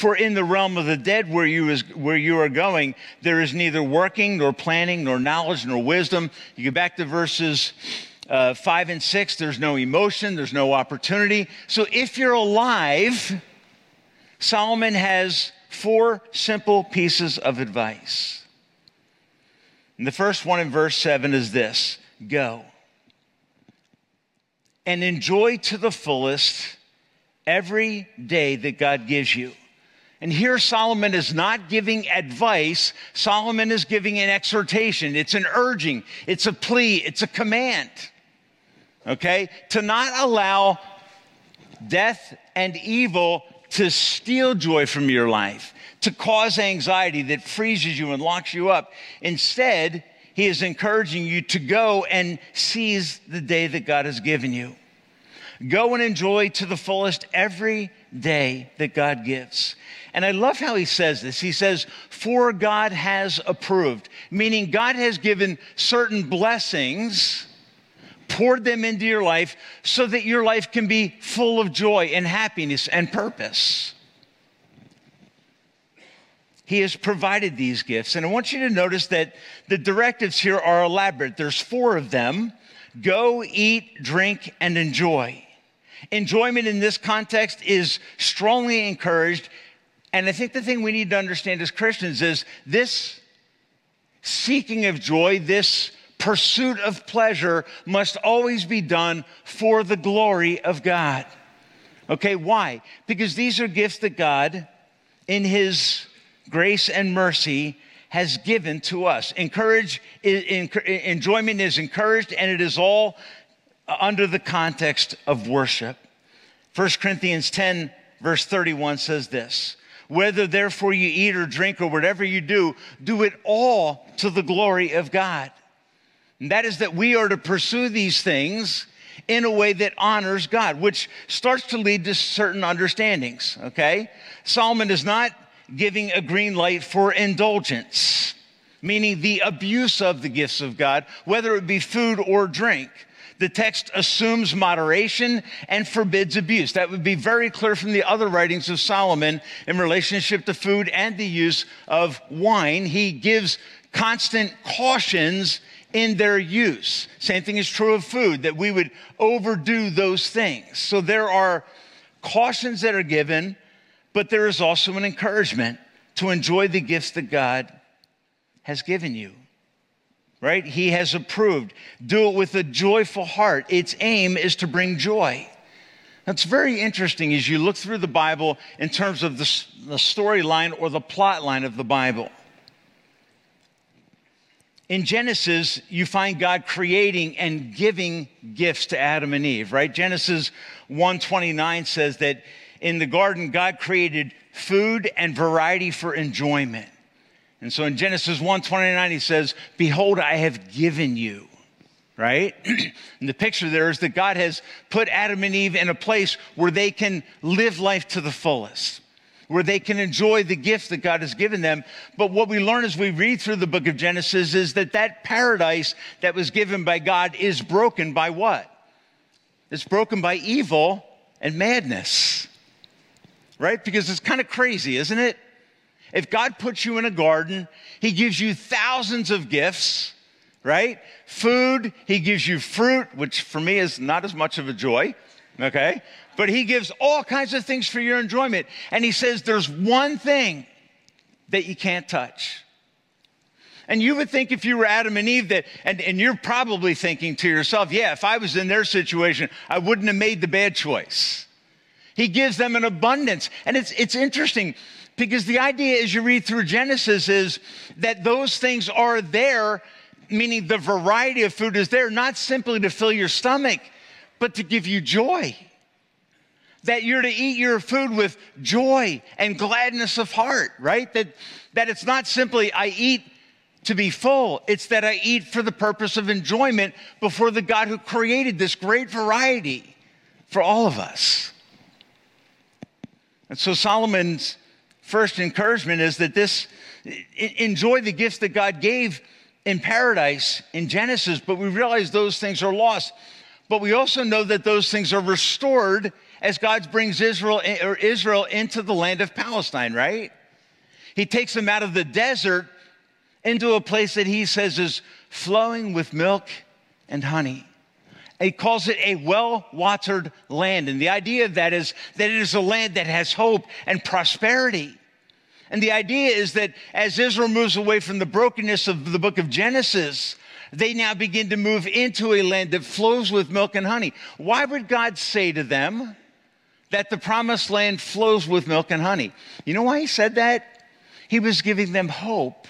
S4: for in the realm of the dead where you, is, where you are going, there is neither working, nor planning, nor knowledge, nor wisdom. You get back to verses uh, 5 and 6, there's no emotion, there's no opportunity. So if you're alive, Solomon has four simple pieces of advice. And the first one in verse 7 is this go and enjoy to the fullest every day that God gives you. And here Solomon is not giving advice, Solomon is giving an exhortation. It's an urging, it's a plea, it's a command. Okay? To not allow death and evil to steal joy from your life, to cause anxiety that freezes you and locks you up. Instead, he is encouraging you to go and seize the day that God has given you. Go and enjoy to the fullest every day that God gives. And I love how he says this. He says, For God has approved, meaning God has given certain blessings, poured them into your life so that your life can be full of joy and happiness and purpose. He has provided these gifts. And I want you to notice that the directives here are elaborate. There's four of them go, eat, drink, and enjoy. Enjoyment in this context is strongly encouraged and I think the thing we need to understand as Christians is this seeking of joy, this pursuit of pleasure must always be done for the glory of God. Okay, why? Because these are gifts that God in his grace and mercy has given to us. Encourage, enjoyment is encouraged, and it is all under the context of worship. 1 Corinthians 10, verse 31 says this Whether therefore you eat or drink or whatever you do, do it all to the glory of God. And that is that we are to pursue these things in a way that honors God, which starts to lead to certain understandings, okay? Solomon is not giving a green light for indulgence, meaning the abuse of the gifts of God, whether it be food or drink. The text assumes moderation and forbids abuse. That would be very clear from the other writings of Solomon in relationship to food and the use of wine. He gives constant cautions in their use. Same thing is true of food, that we would overdo those things. So there are cautions that are given but there is also an encouragement to enjoy the gifts that God has given you. Right? He has approved. Do it with a joyful heart. Its aim is to bring joy. That's very interesting as you look through the Bible in terms of the, the storyline or the plot line of the Bible. In Genesis, you find God creating and giving gifts to Adam and Eve, right? Genesis 129 says that in the garden, God created food and variety for enjoyment. And so in Genesis 1:29 he says, "Behold, I have given you." Right? and the picture there is that God has put Adam and Eve in a place where they can live life to the fullest, where they can enjoy the gift that God has given them. But what we learn as we read through the book of Genesis is that that paradise that was given by God is broken by what? It's broken by evil and madness right? Because it's kind of crazy, isn't it? If God puts you in a garden, He gives you thousands of gifts, right? Food, He gives you fruit, which for me is not as much of a joy, okay? But He gives all kinds of things for your enjoyment. And He says there's one thing that you can't touch. And you would think if you were Adam and Eve that, and, and you're probably thinking to yourself, yeah, if I was in their situation, I wouldn't have made the bad choice. He gives them an abundance. And it's, it's interesting because the idea as you read through Genesis is that those things are there, meaning the variety of food is there, not simply to fill your stomach, but to give you joy. That you're to eat your food with joy and gladness of heart, right? That, that it's not simply, I eat to be full. It's that I eat for the purpose of enjoyment before the God who created this great variety for all of us. And so Solomon's first encouragement is that this enjoy the gifts that God gave in paradise in Genesis, but we realize those things are lost. But we also know that those things are restored as God brings Israel or Israel into the land of Palestine, right? He takes them out of the desert into a place that he says is flowing with milk and honey. He calls it a well watered land. And the idea of that is that it is a land that has hope and prosperity. And the idea is that as Israel moves away from the brokenness of the book of Genesis, they now begin to move into a land that flows with milk and honey. Why would God say to them that the promised land flows with milk and honey? You know why he said that? He was giving them hope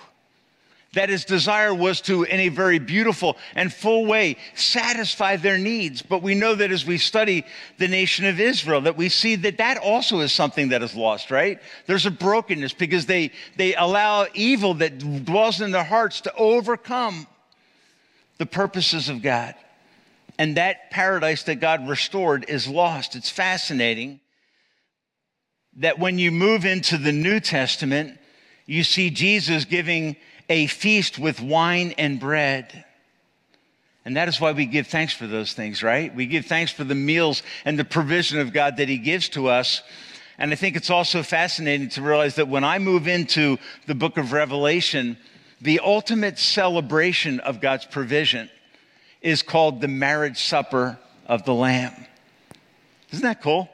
S4: that his desire was to, in a very beautiful and full way, satisfy their needs. But we know that as we study the nation of Israel, that we see that that also is something that is lost, right? There's a brokenness because they, they allow evil that dwells in their hearts to overcome the purposes of God. And that paradise that God restored is lost. It's fascinating that when you move into the New Testament, you see Jesus giving a feast with wine and bread. And that is why we give thanks for those things, right? We give thanks for the meals and the provision of God that He gives to us. And I think it's also fascinating to realize that when I move into the book of Revelation, the ultimate celebration of God's provision is called the marriage supper of the Lamb. Isn't that cool?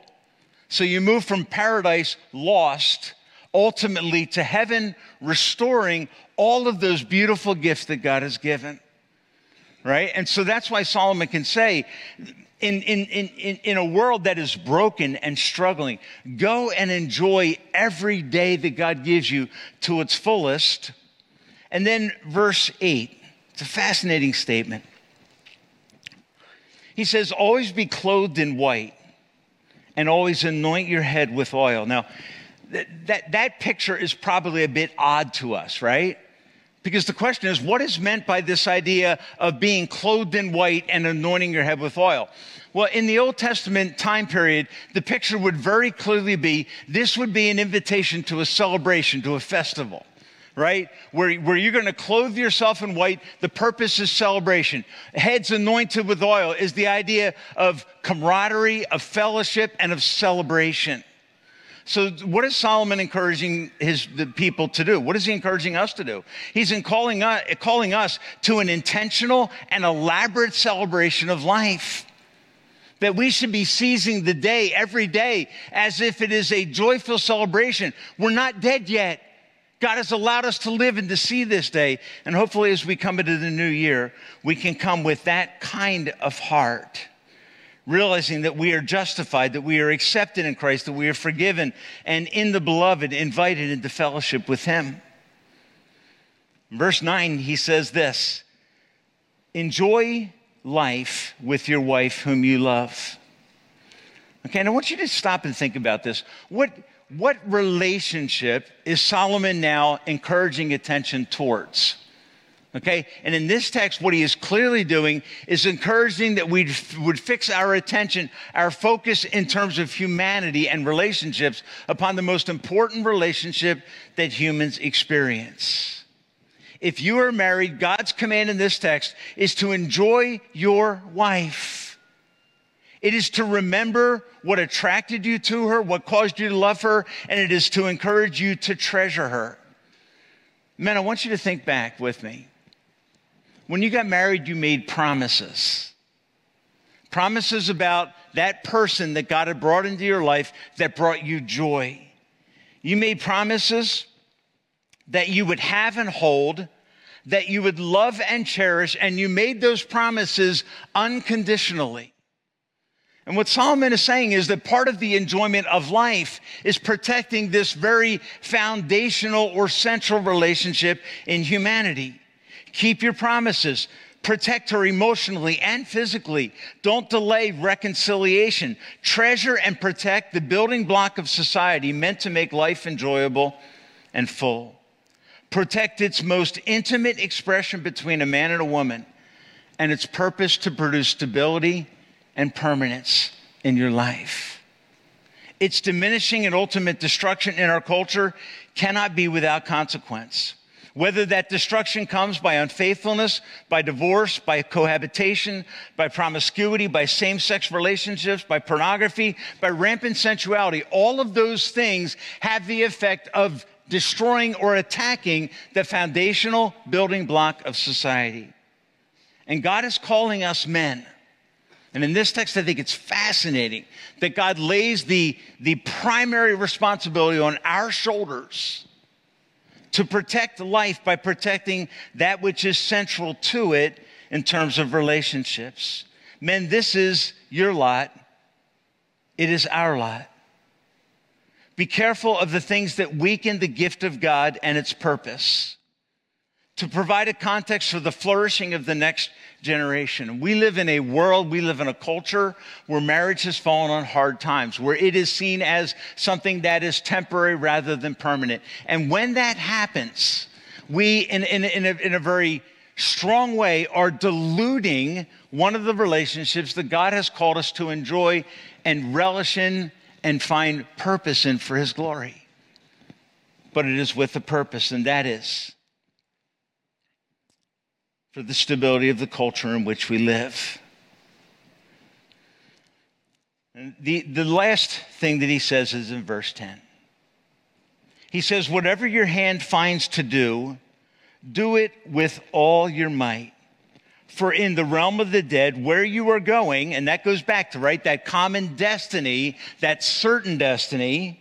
S4: So you move from paradise lost ultimately to heaven, restoring all of those beautiful gifts that God has given. right? And so that's why Solomon can say, in, in, in, in a world that is broken and struggling, go and enjoy every day that God gives you to its fullest. And then verse 8, it's a fascinating statement. He says, Always be clothed in white and always anoint your head with oil. Now, that, that, that picture is probably a bit odd to us, right? Because the question is, what is meant by this idea of being clothed in white and anointing your head with oil? Well, in the Old Testament time period, the picture would very clearly be this would be an invitation to a celebration, to a festival right? Where, where you're going to clothe yourself in white. The purpose is celebration. Heads anointed with oil is the idea of camaraderie, of fellowship, and of celebration. So, what is Solomon encouraging his the people to do? What is he encouraging us to do? He's in calling, us, calling us to an intentional and elaborate celebration of life. That we should be seizing the day every day as if it is a joyful celebration. We're not dead yet. God has allowed us to live and to see this day. And hopefully, as we come into the new year, we can come with that kind of heart realizing that we are justified, that we are accepted in Christ, that we are forgiven, and in the beloved, invited into fellowship with Him. verse 9, he says this Enjoy life with your wife whom you love. Okay, and I want you to stop and think about this. What, what relationship is Solomon now encouraging attention towards? Okay? And in this text, what he is clearly doing is encouraging that we would fix our attention, our focus in terms of humanity and relationships upon the most important relationship that humans experience. If you are married, God's command in this text is to enjoy your wife. It is to remember what attracted you to her, what caused you to love her, and it is to encourage you to treasure her. Men, I want you to think back with me. When you got married, you made promises. Promises about that person that God had brought into your life that brought you joy. You made promises that you would have and hold, that you would love and cherish, and you made those promises unconditionally. And what Solomon is saying is that part of the enjoyment of life is protecting this very foundational or central relationship in humanity. Keep your promises. Protect her emotionally and physically. Don't delay reconciliation. Treasure and protect the building block of society meant to make life enjoyable and full. Protect its most intimate expression between a man and a woman and its purpose to produce stability and permanence in your life. Its diminishing and ultimate destruction in our culture cannot be without consequence. Whether that destruction comes by unfaithfulness, by divorce, by cohabitation, by promiscuity, by same sex relationships, by pornography, by rampant sensuality, all of those things have the effect of destroying or attacking the foundational building block of society. And God is calling us men. And in this text, I think it's fascinating that God lays the, the primary responsibility on our shoulders to protect life by protecting that which is central to it in terms of relationships. Men, this is your lot. It is our lot. Be careful of the things that weaken the gift of God and its purpose. To provide a context for the flourishing of the next generation. We live in a world, we live in a culture where marriage has fallen on hard times, where it is seen as something that is temporary rather than permanent. And when that happens, we, in, in, in, a, in a very strong way, are diluting one of the relationships that God has called us to enjoy and relish in and find purpose in for His glory. But it is with a purpose, and that is for the stability of the culture in which we live. And the, the last thing that he says is in verse 10. He says, Whatever your hand finds to do, do it with all your might. For in the realm of the dead, where you are going, and that goes back to, right, that common destiny, that certain destiny,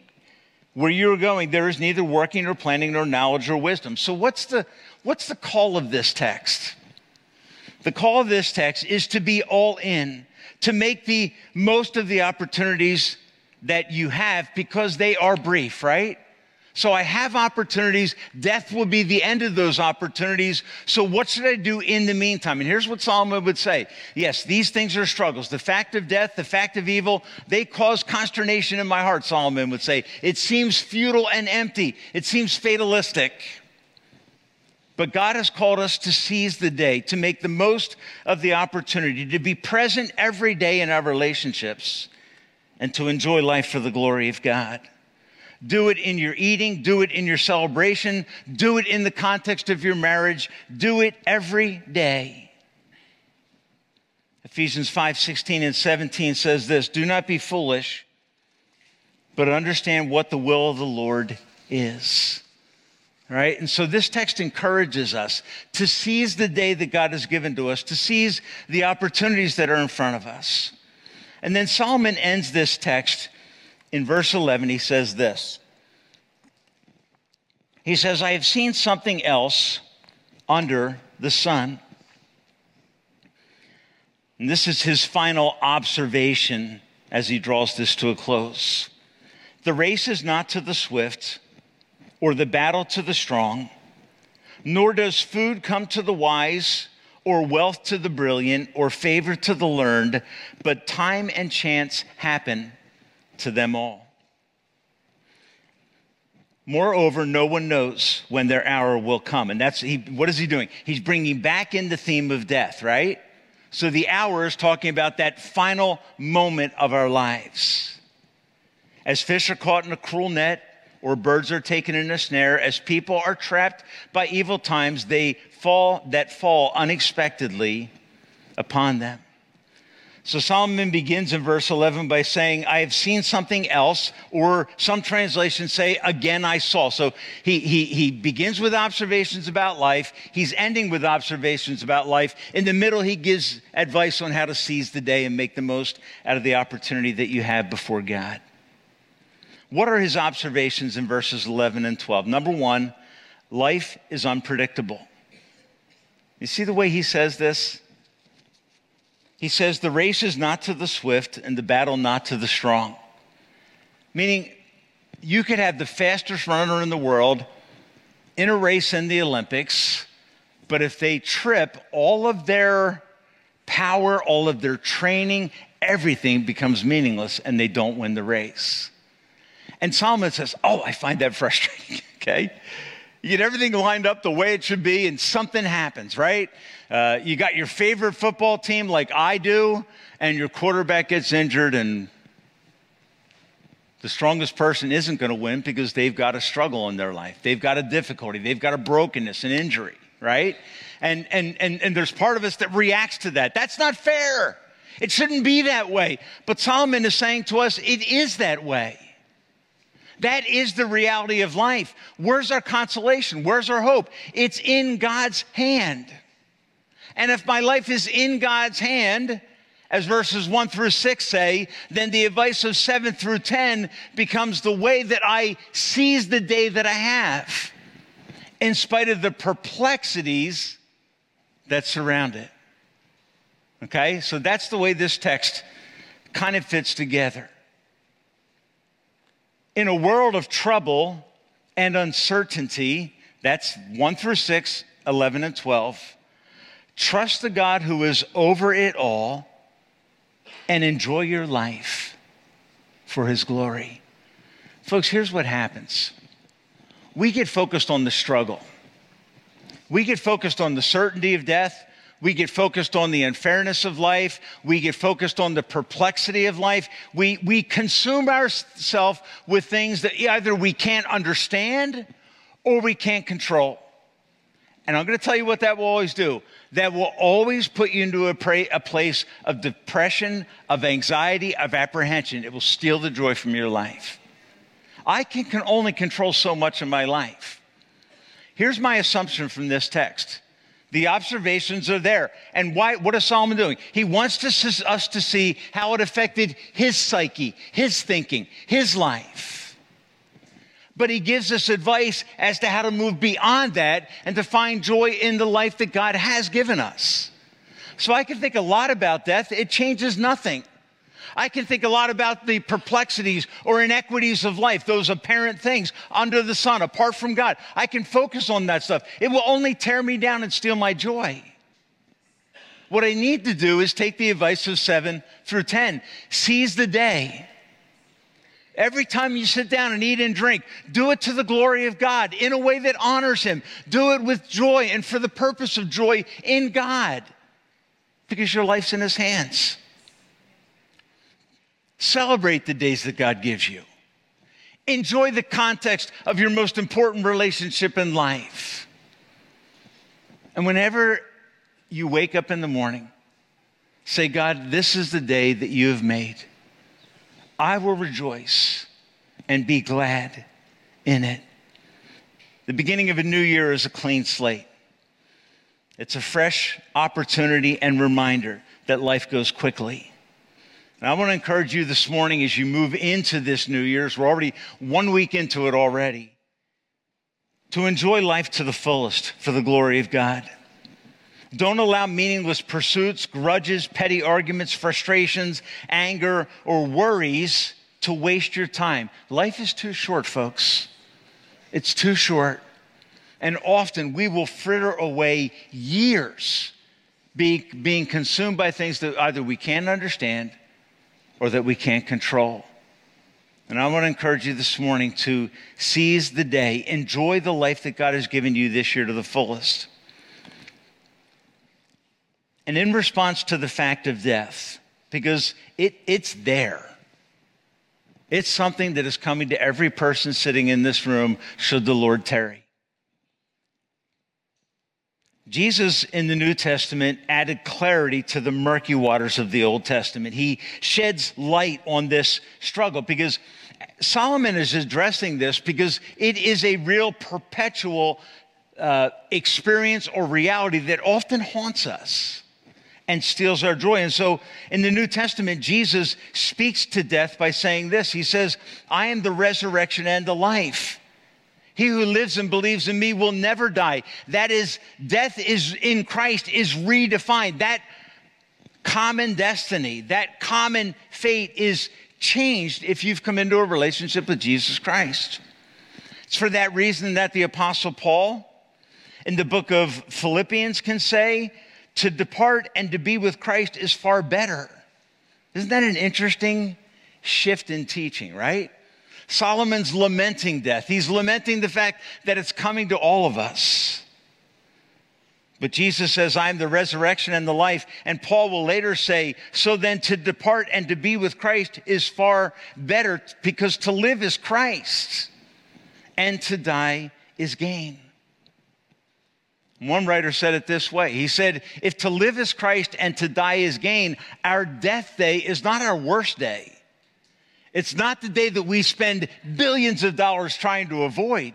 S4: where you are going, there is neither working nor planning nor knowledge or wisdom. So, what's the, what's the call of this text? The call of this text is to be all in, to make the most of the opportunities that you have because they are brief, right? So I have opportunities. Death will be the end of those opportunities. So what should I do in the meantime? And here's what Solomon would say. Yes, these things are struggles. The fact of death, the fact of evil, they cause consternation in my heart, Solomon would say. It seems futile and empty. It seems fatalistic. But God has called us to seize the day, to make the most of the opportunity, to be present every day in our relationships, and to enjoy life for the glory of God. Do it in your eating, do it in your celebration, do it in the context of your marriage, do it every day. Ephesians 5 16 and 17 says this Do not be foolish, but understand what the will of the Lord is. Right? And so this text encourages us to seize the day that God has given to us, to seize the opportunities that are in front of us. And then Solomon ends this text in verse 11, he says this. He says, I have seen something else under the sun. And this is his final observation as he draws this to a close. The race is not to the swift or the battle to the strong, nor does food come to the wise or wealth to the brilliant or favor to the learned, but time and chance happen to them all. Moreover, no one knows when their hour will come. And that's, he, what is he doing? He's bringing back in the theme of death, right? So the hour is talking about that final moment of our lives. As fish are caught in a cruel net, or birds are taken in a snare, as people are trapped by evil times, they fall that fall unexpectedly upon them. So Solomon begins in verse 11 by saying, I have seen something else, or some translations say, again I saw. So he, he, he begins with observations about life. He's ending with observations about life. In the middle, he gives advice on how to seize the day and make the most out of the opportunity that you have before God. What are his observations in verses 11 and 12? Number one, life is unpredictable. You see the way he says this? He says, The race is not to the swift and the battle not to the strong. Meaning, you could have the fastest runner in the world in a race in the Olympics, but if they trip, all of their power, all of their training, everything becomes meaningless and they don't win the race. And Solomon says, Oh, I find that frustrating, okay? You get everything lined up the way it should be, and something happens, right? Uh, you got your favorite football team like I do, and your quarterback gets injured, and the strongest person isn't going to win because they've got a struggle in their life. They've got a difficulty. They've got a brokenness, an injury, right? And, and, and, and there's part of us that reacts to that. That's not fair. It shouldn't be that way. But Solomon is saying to us, it is that way. That is the reality of life. Where's our consolation? Where's our hope? It's in God's hand. And if my life is in God's hand, as verses 1 through 6 say, then the advice of 7 through 10 becomes the way that I seize the day that I have, in spite of the perplexities that surround it. Okay, so that's the way this text kind of fits together in a world of trouble and uncertainty, that's 1 through 6, 11 and 12, trust the God who is over it all and enjoy your life for his glory. Folks, here's what happens. We get focused on the struggle, we get focused on the certainty of death we get focused on the unfairness of life. We get focused on the perplexity of life. We, we consume ourselves with things that either we can't understand or we can't control. And I'm going to tell you what that will always do. That will always put you into a, pra- a place of depression, of anxiety, of apprehension. It will steal the joy from your life. I can, can only control so much in my life. Here's my assumption from this text the observations are there. And why, what is Solomon doing? He wants to, us to see how it affected his psyche, his thinking, his life. But he gives us advice as to how to move beyond that and to find joy in the life that God has given us. So I can think a lot about death, it changes nothing. I can think a lot about the perplexities or inequities of life, those apparent things under the sun, apart from God. I can focus on that stuff. It will only tear me down and steal my joy. What I need to do is take the advice of 7 through 10. Seize the day. Every time you sit down and eat and drink, do it to the glory of God in a way that honors Him. Do it with joy and for the purpose of joy in God because your life's in His hands. Celebrate the days that God gives you. Enjoy the context of your most important relationship in life. And whenever you wake up in the morning, say, God, this is the day that you have made. I will rejoice and be glad in it. The beginning of a new year is a clean slate. It's a fresh opportunity and reminder that life goes quickly. And I want to encourage you this morning as you move into this New Year's, we're already one week into it already, to enjoy life to the fullest for the glory of God. Don't allow meaningless pursuits, grudges, petty arguments, frustrations, anger, or worries to waste your time. Life is too short, folks. It's too short. And often we will fritter away years being, being consumed by things that either we can't understand or that we can't control. And I want to encourage you this morning to seize the day, enjoy the life that God has given you this year to the fullest. And in response to the fact of death, because it, it's there, it's something that is coming to every person sitting in this room should the Lord tarry. Jesus in the New Testament added clarity to the murky waters of the Old Testament. He sheds light on this struggle because Solomon is addressing this because it is a real perpetual uh, experience or reality that often haunts us and steals our joy. And so in the New Testament, Jesus speaks to death by saying this He says, I am the resurrection and the life. He who lives and believes in me will never die. That is, death is in Christ is redefined. That common destiny, that common fate is changed if you've come into a relationship with Jesus Christ. It's for that reason that the Apostle Paul in the book of Philippians can say, to depart and to be with Christ is far better. Isn't that an interesting shift in teaching, right? Solomon's lamenting death. He's lamenting the fact that it's coming to all of us. But Jesus says, I am the resurrection and the life. And Paul will later say, So then to depart and to be with Christ is far better because to live is Christ and to die is gain. One writer said it this way He said, If to live is Christ and to die is gain, our death day is not our worst day. It's not the day that we spend billions of dollars trying to avoid.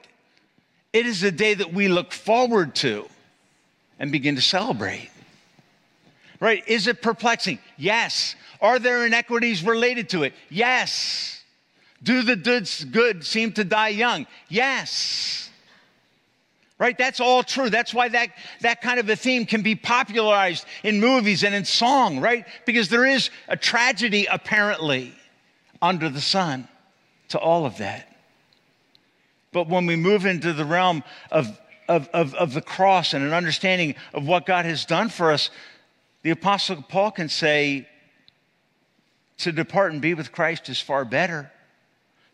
S4: It is the day that we look forward to and begin to celebrate. Right? Is it perplexing? Yes. Are there inequities related to it? Yes. Do the good seem to die young? Yes. Right? That's all true. That's why that, that kind of a theme can be popularized in movies and in song, right? Because there is a tragedy, apparently under the sun to all of that. But when we move into the realm of, of, of, of, the cross and an understanding of what God has done for us, the Apostle Paul can say, to depart and be with Christ is far better.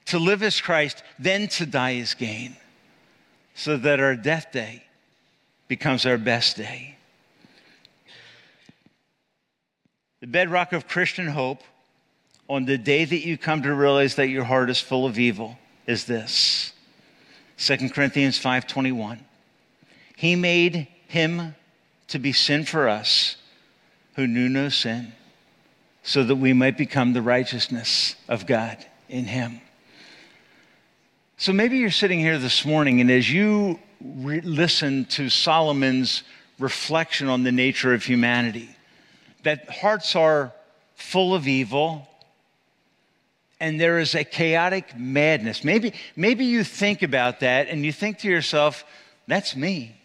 S4: To live as Christ, then to die is gain. So that our death day becomes our best day. The bedrock of Christian hope on the day that you come to realize that your heart is full of evil is this. 2 corinthians 5.21 he made him to be sin for us who knew no sin so that we might become the righteousness of god in him. So maybe you're sitting here this morning and as you re- listen to solomon's reflection on the nature of humanity that hearts are full of evil and there is a chaotic madness. Maybe, maybe you think about that and you think to yourself, that's me.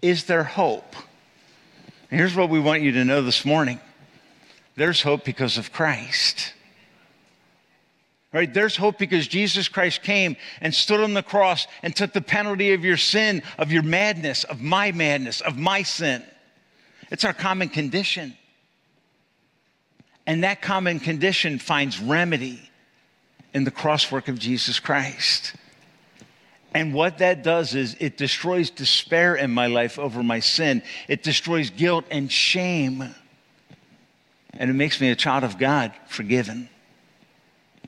S4: Is there hope? And here's what we want you to know this morning there's hope because of Christ. Right? There's hope because Jesus Christ came and stood on the cross and took the penalty of your sin, of your madness, of my madness, of my sin. It's our common condition. And that common condition finds remedy in the cross work of Jesus Christ. And what that does is it destroys despair in my life over my sin. It destroys guilt and shame. And it makes me a child of God, forgiven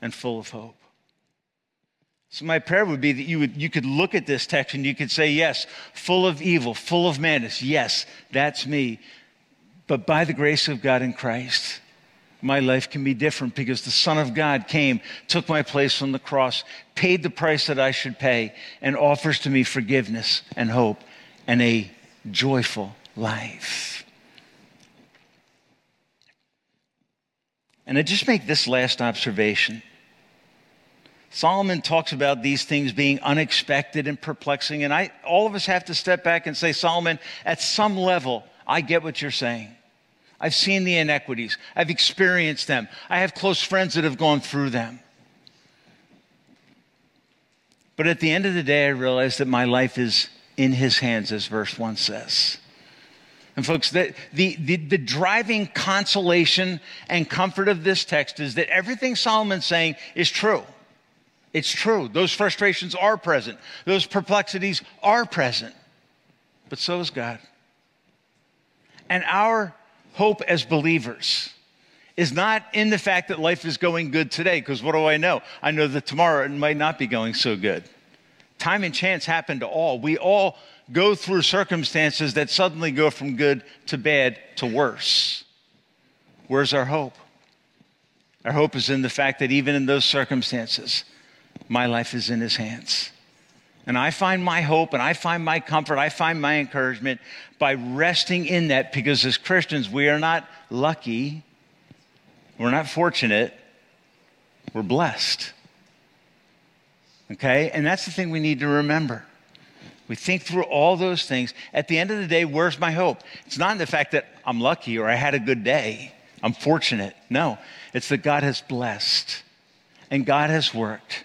S4: and full of hope. So my prayer would be that you would you could look at this text and you could say, yes, full of evil, full of madness. Yes, that's me. But by the grace of God in Christ, my life can be different because the Son of God came, took my place on the cross, paid the price that I should pay, and offers to me forgiveness and hope and a joyful life. And I just make this last observation. Solomon talks about these things being unexpected and perplexing, and I, all of us have to step back and say, Solomon, at some level, I get what you're saying. I've seen the inequities. I've experienced them. I have close friends that have gone through them. But at the end of the day, I realize that my life is in his hands, as verse 1 says. And, folks, the, the, the, the, driving consolation and comfort of this text is that everything Solomon's saying is true. It's true. Those frustrations are present, those perplexities are present. But so is God. And our hope as believers is not in the fact that life is going good today, because what do I know? I know that tomorrow it might not be going so good. Time and chance happen to all. We all go through circumstances that suddenly go from good to bad to worse. Where's our hope? Our hope is in the fact that even in those circumstances, my life is in His hands. And I find my hope and I find my comfort, I find my encouragement by resting in that because as Christians, we are not lucky, we're not fortunate, we're blessed. Okay? And that's the thing we need to remember. We think through all those things. At the end of the day, where's my hope? It's not in the fact that I'm lucky or I had a good day, I'm fortunate. No, it's that God has blessed and God has worked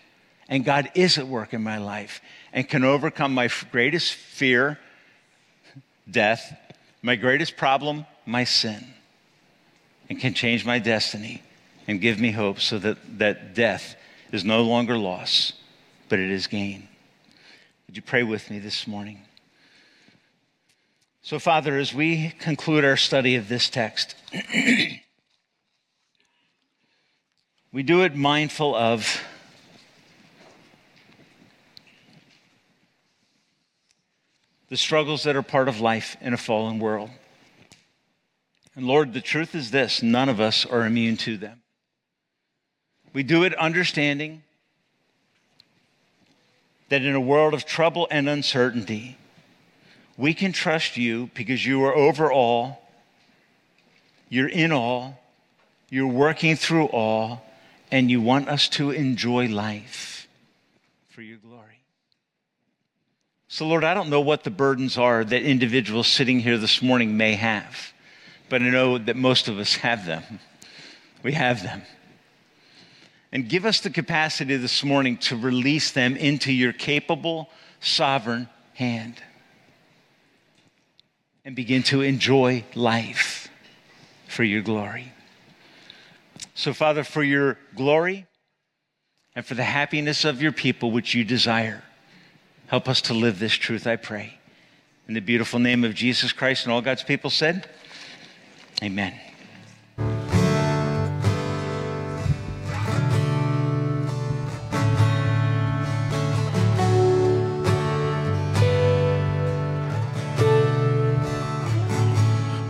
S4: and God is at work in my life and can overcome my greatest fear, death, my greatest problem, my sin, and can change my destiny and give me hope so that, that death is no longer loss, but it is gain. Would you pray with me this morning? So, Father, as we conclude our study of this text, we do it mindful of the struggles that are part of life in a fallen world. And Lord, the truth is this none of us are immune to them. We do it understanding that in a world of trouble and uncertainty, we can trust you because you are over all, you're in all, you're working through all, and you want us to enjoy life for your glory. So, Lord, I don't know what the burdens are that individuals sitting here this morning may have, but I know that most of us have them. We have them. And give us the capacity this morning to release them into your capable, sovereign hand and begin to enjoy life for your glory. So, Father, for your glory and for the happiness of your people, which you desire. Help us to live this truth, I pray. In the beautiful name of Jesus Christ and all God's people said, Amen.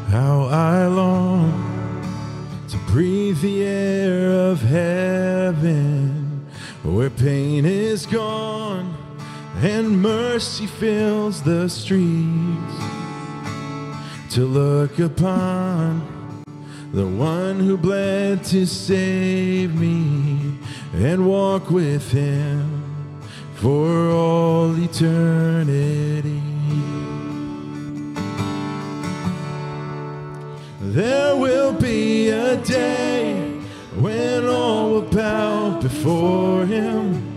S2: How I long to breathe the air of heaven where pain is gone and mercy fills the streets to look upon the one who bled to save me and walk with him for all eternity. There will be a day when all will bow before him.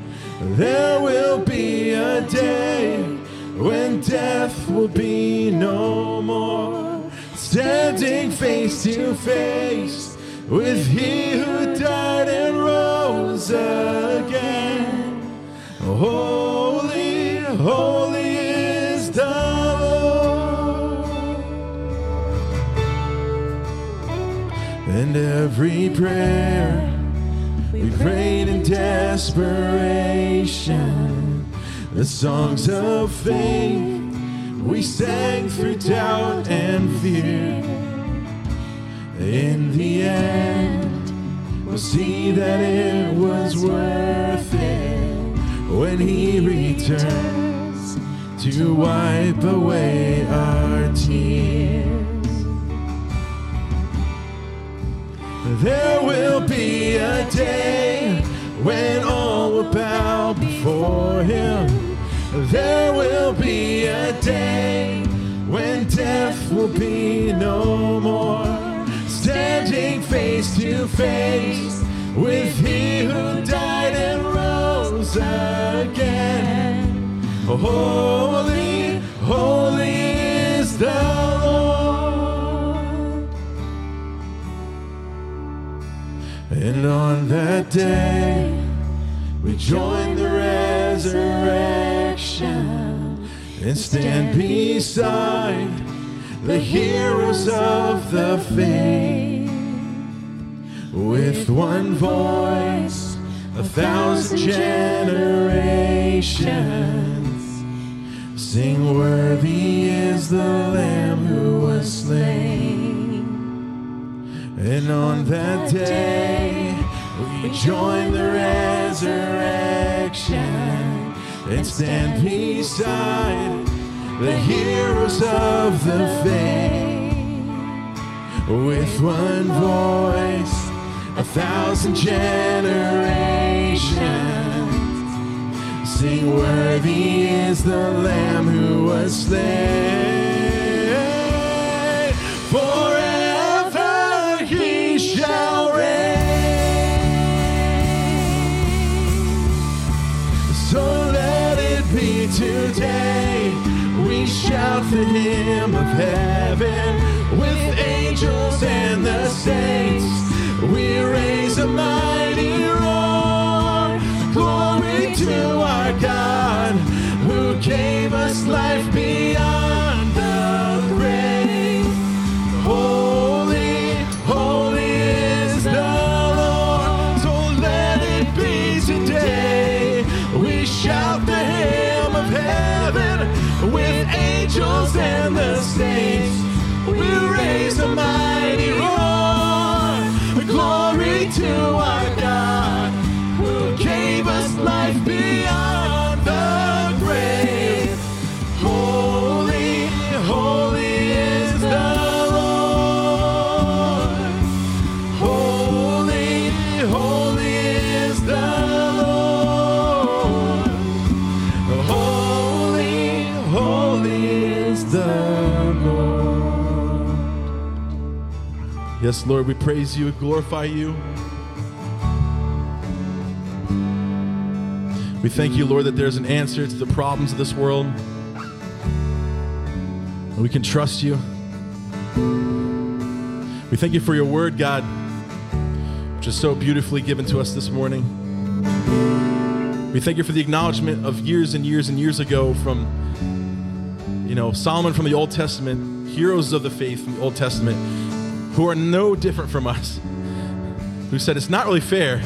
S2: There will be a day when death will be no more. Standing face to face with he who died and rose again. Holy, holy is the Lord. And every prayer we prayed in desperation, the songs of faith we sang through doubt and fear. In the end, we'll see that it was worth it when He returns to wipe away our tears. There will be a day when all will bow before Him. There will be a day when death will be no more. Standing face to face with He who died and rose again. Holy, holy is the Lord. And on that day, we join the resurrection and stand beside the heroes of the faith. With one voice, a thousand generations sing, Worthy is the Lamb who was slain. And on that day, we join the resurrection and stand beside the heroes of the faith. With one voice, a thousand generations sing, Worthy is the Lamb who was slain. Forever today. We shout the hymn of heaven with angels and the saints. We raise a mighty roar. Glory to our God who gave us life beyond raise a Yes, Lord, we praise you, and glorify you. We thank you, Lord, that there's an answer to the problems of this world. We can trust you. We thank you for your word, God, which is so beautifully given to us this morning. We thank you for the acknowledgement of years and years and years ago from, you know, Solomon from the Old Testament, heroes of the faith from the Old Testament, who are no different from us, who said, It's not really fair.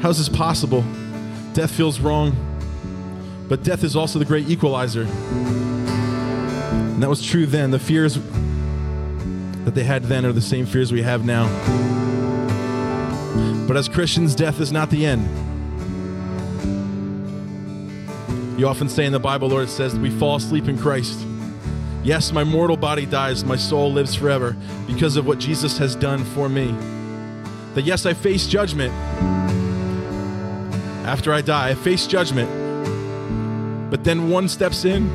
S2: How is this possible? Death feels wrong, but death is also the great equalizer. And that was true then. The fears that they had then are the same fears we have now. But as Christians, death is not the end. You often say in the Bible, Lord, it says we fall asleep in Christ. Yes, my mortal body dies, my soul lives forever because of what Jesus has done for me. That yes, I face judgment. After I die, I face judgment. But then one steps in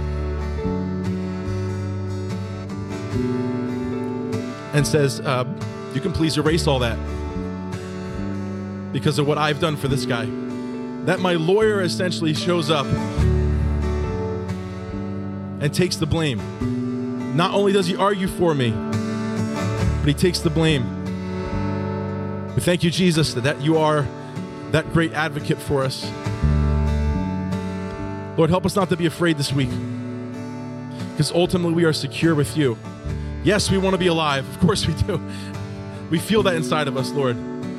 S2: and says, uh, You can please erase all that because of what I've done for this guy. That my lawyer essentially shows up and takes the blame. Not only does he argue for me, but he takes the blame. We thank you, Jesus, that, that you are that great advocate for us. Lord, help us not to be afraid this week because ultimately we are secure with you. Yes, we want to be alive. Of course we do. We feel that inside of us, Lord.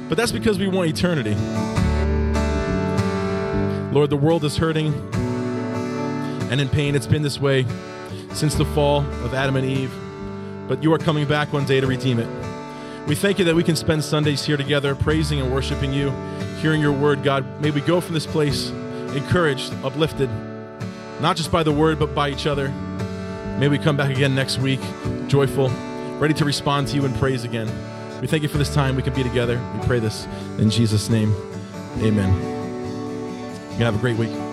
S2: But that's because we want eternity. Lord, the world is hurting and in pain. It's been this way since the fall of Adam and Eve. But you are coming back one day to redeem it. We thank you that we can spend Sundays here together, praising and worshiping you, hearing your word, God. May we go from this place encouraged, uplifted, not just by the word, but by each other. May we come back again next week, joyful, ready to respond to you in praise again. We thank you for this time we can be together. We pray this in Jesus' name. Amen. You have a great week.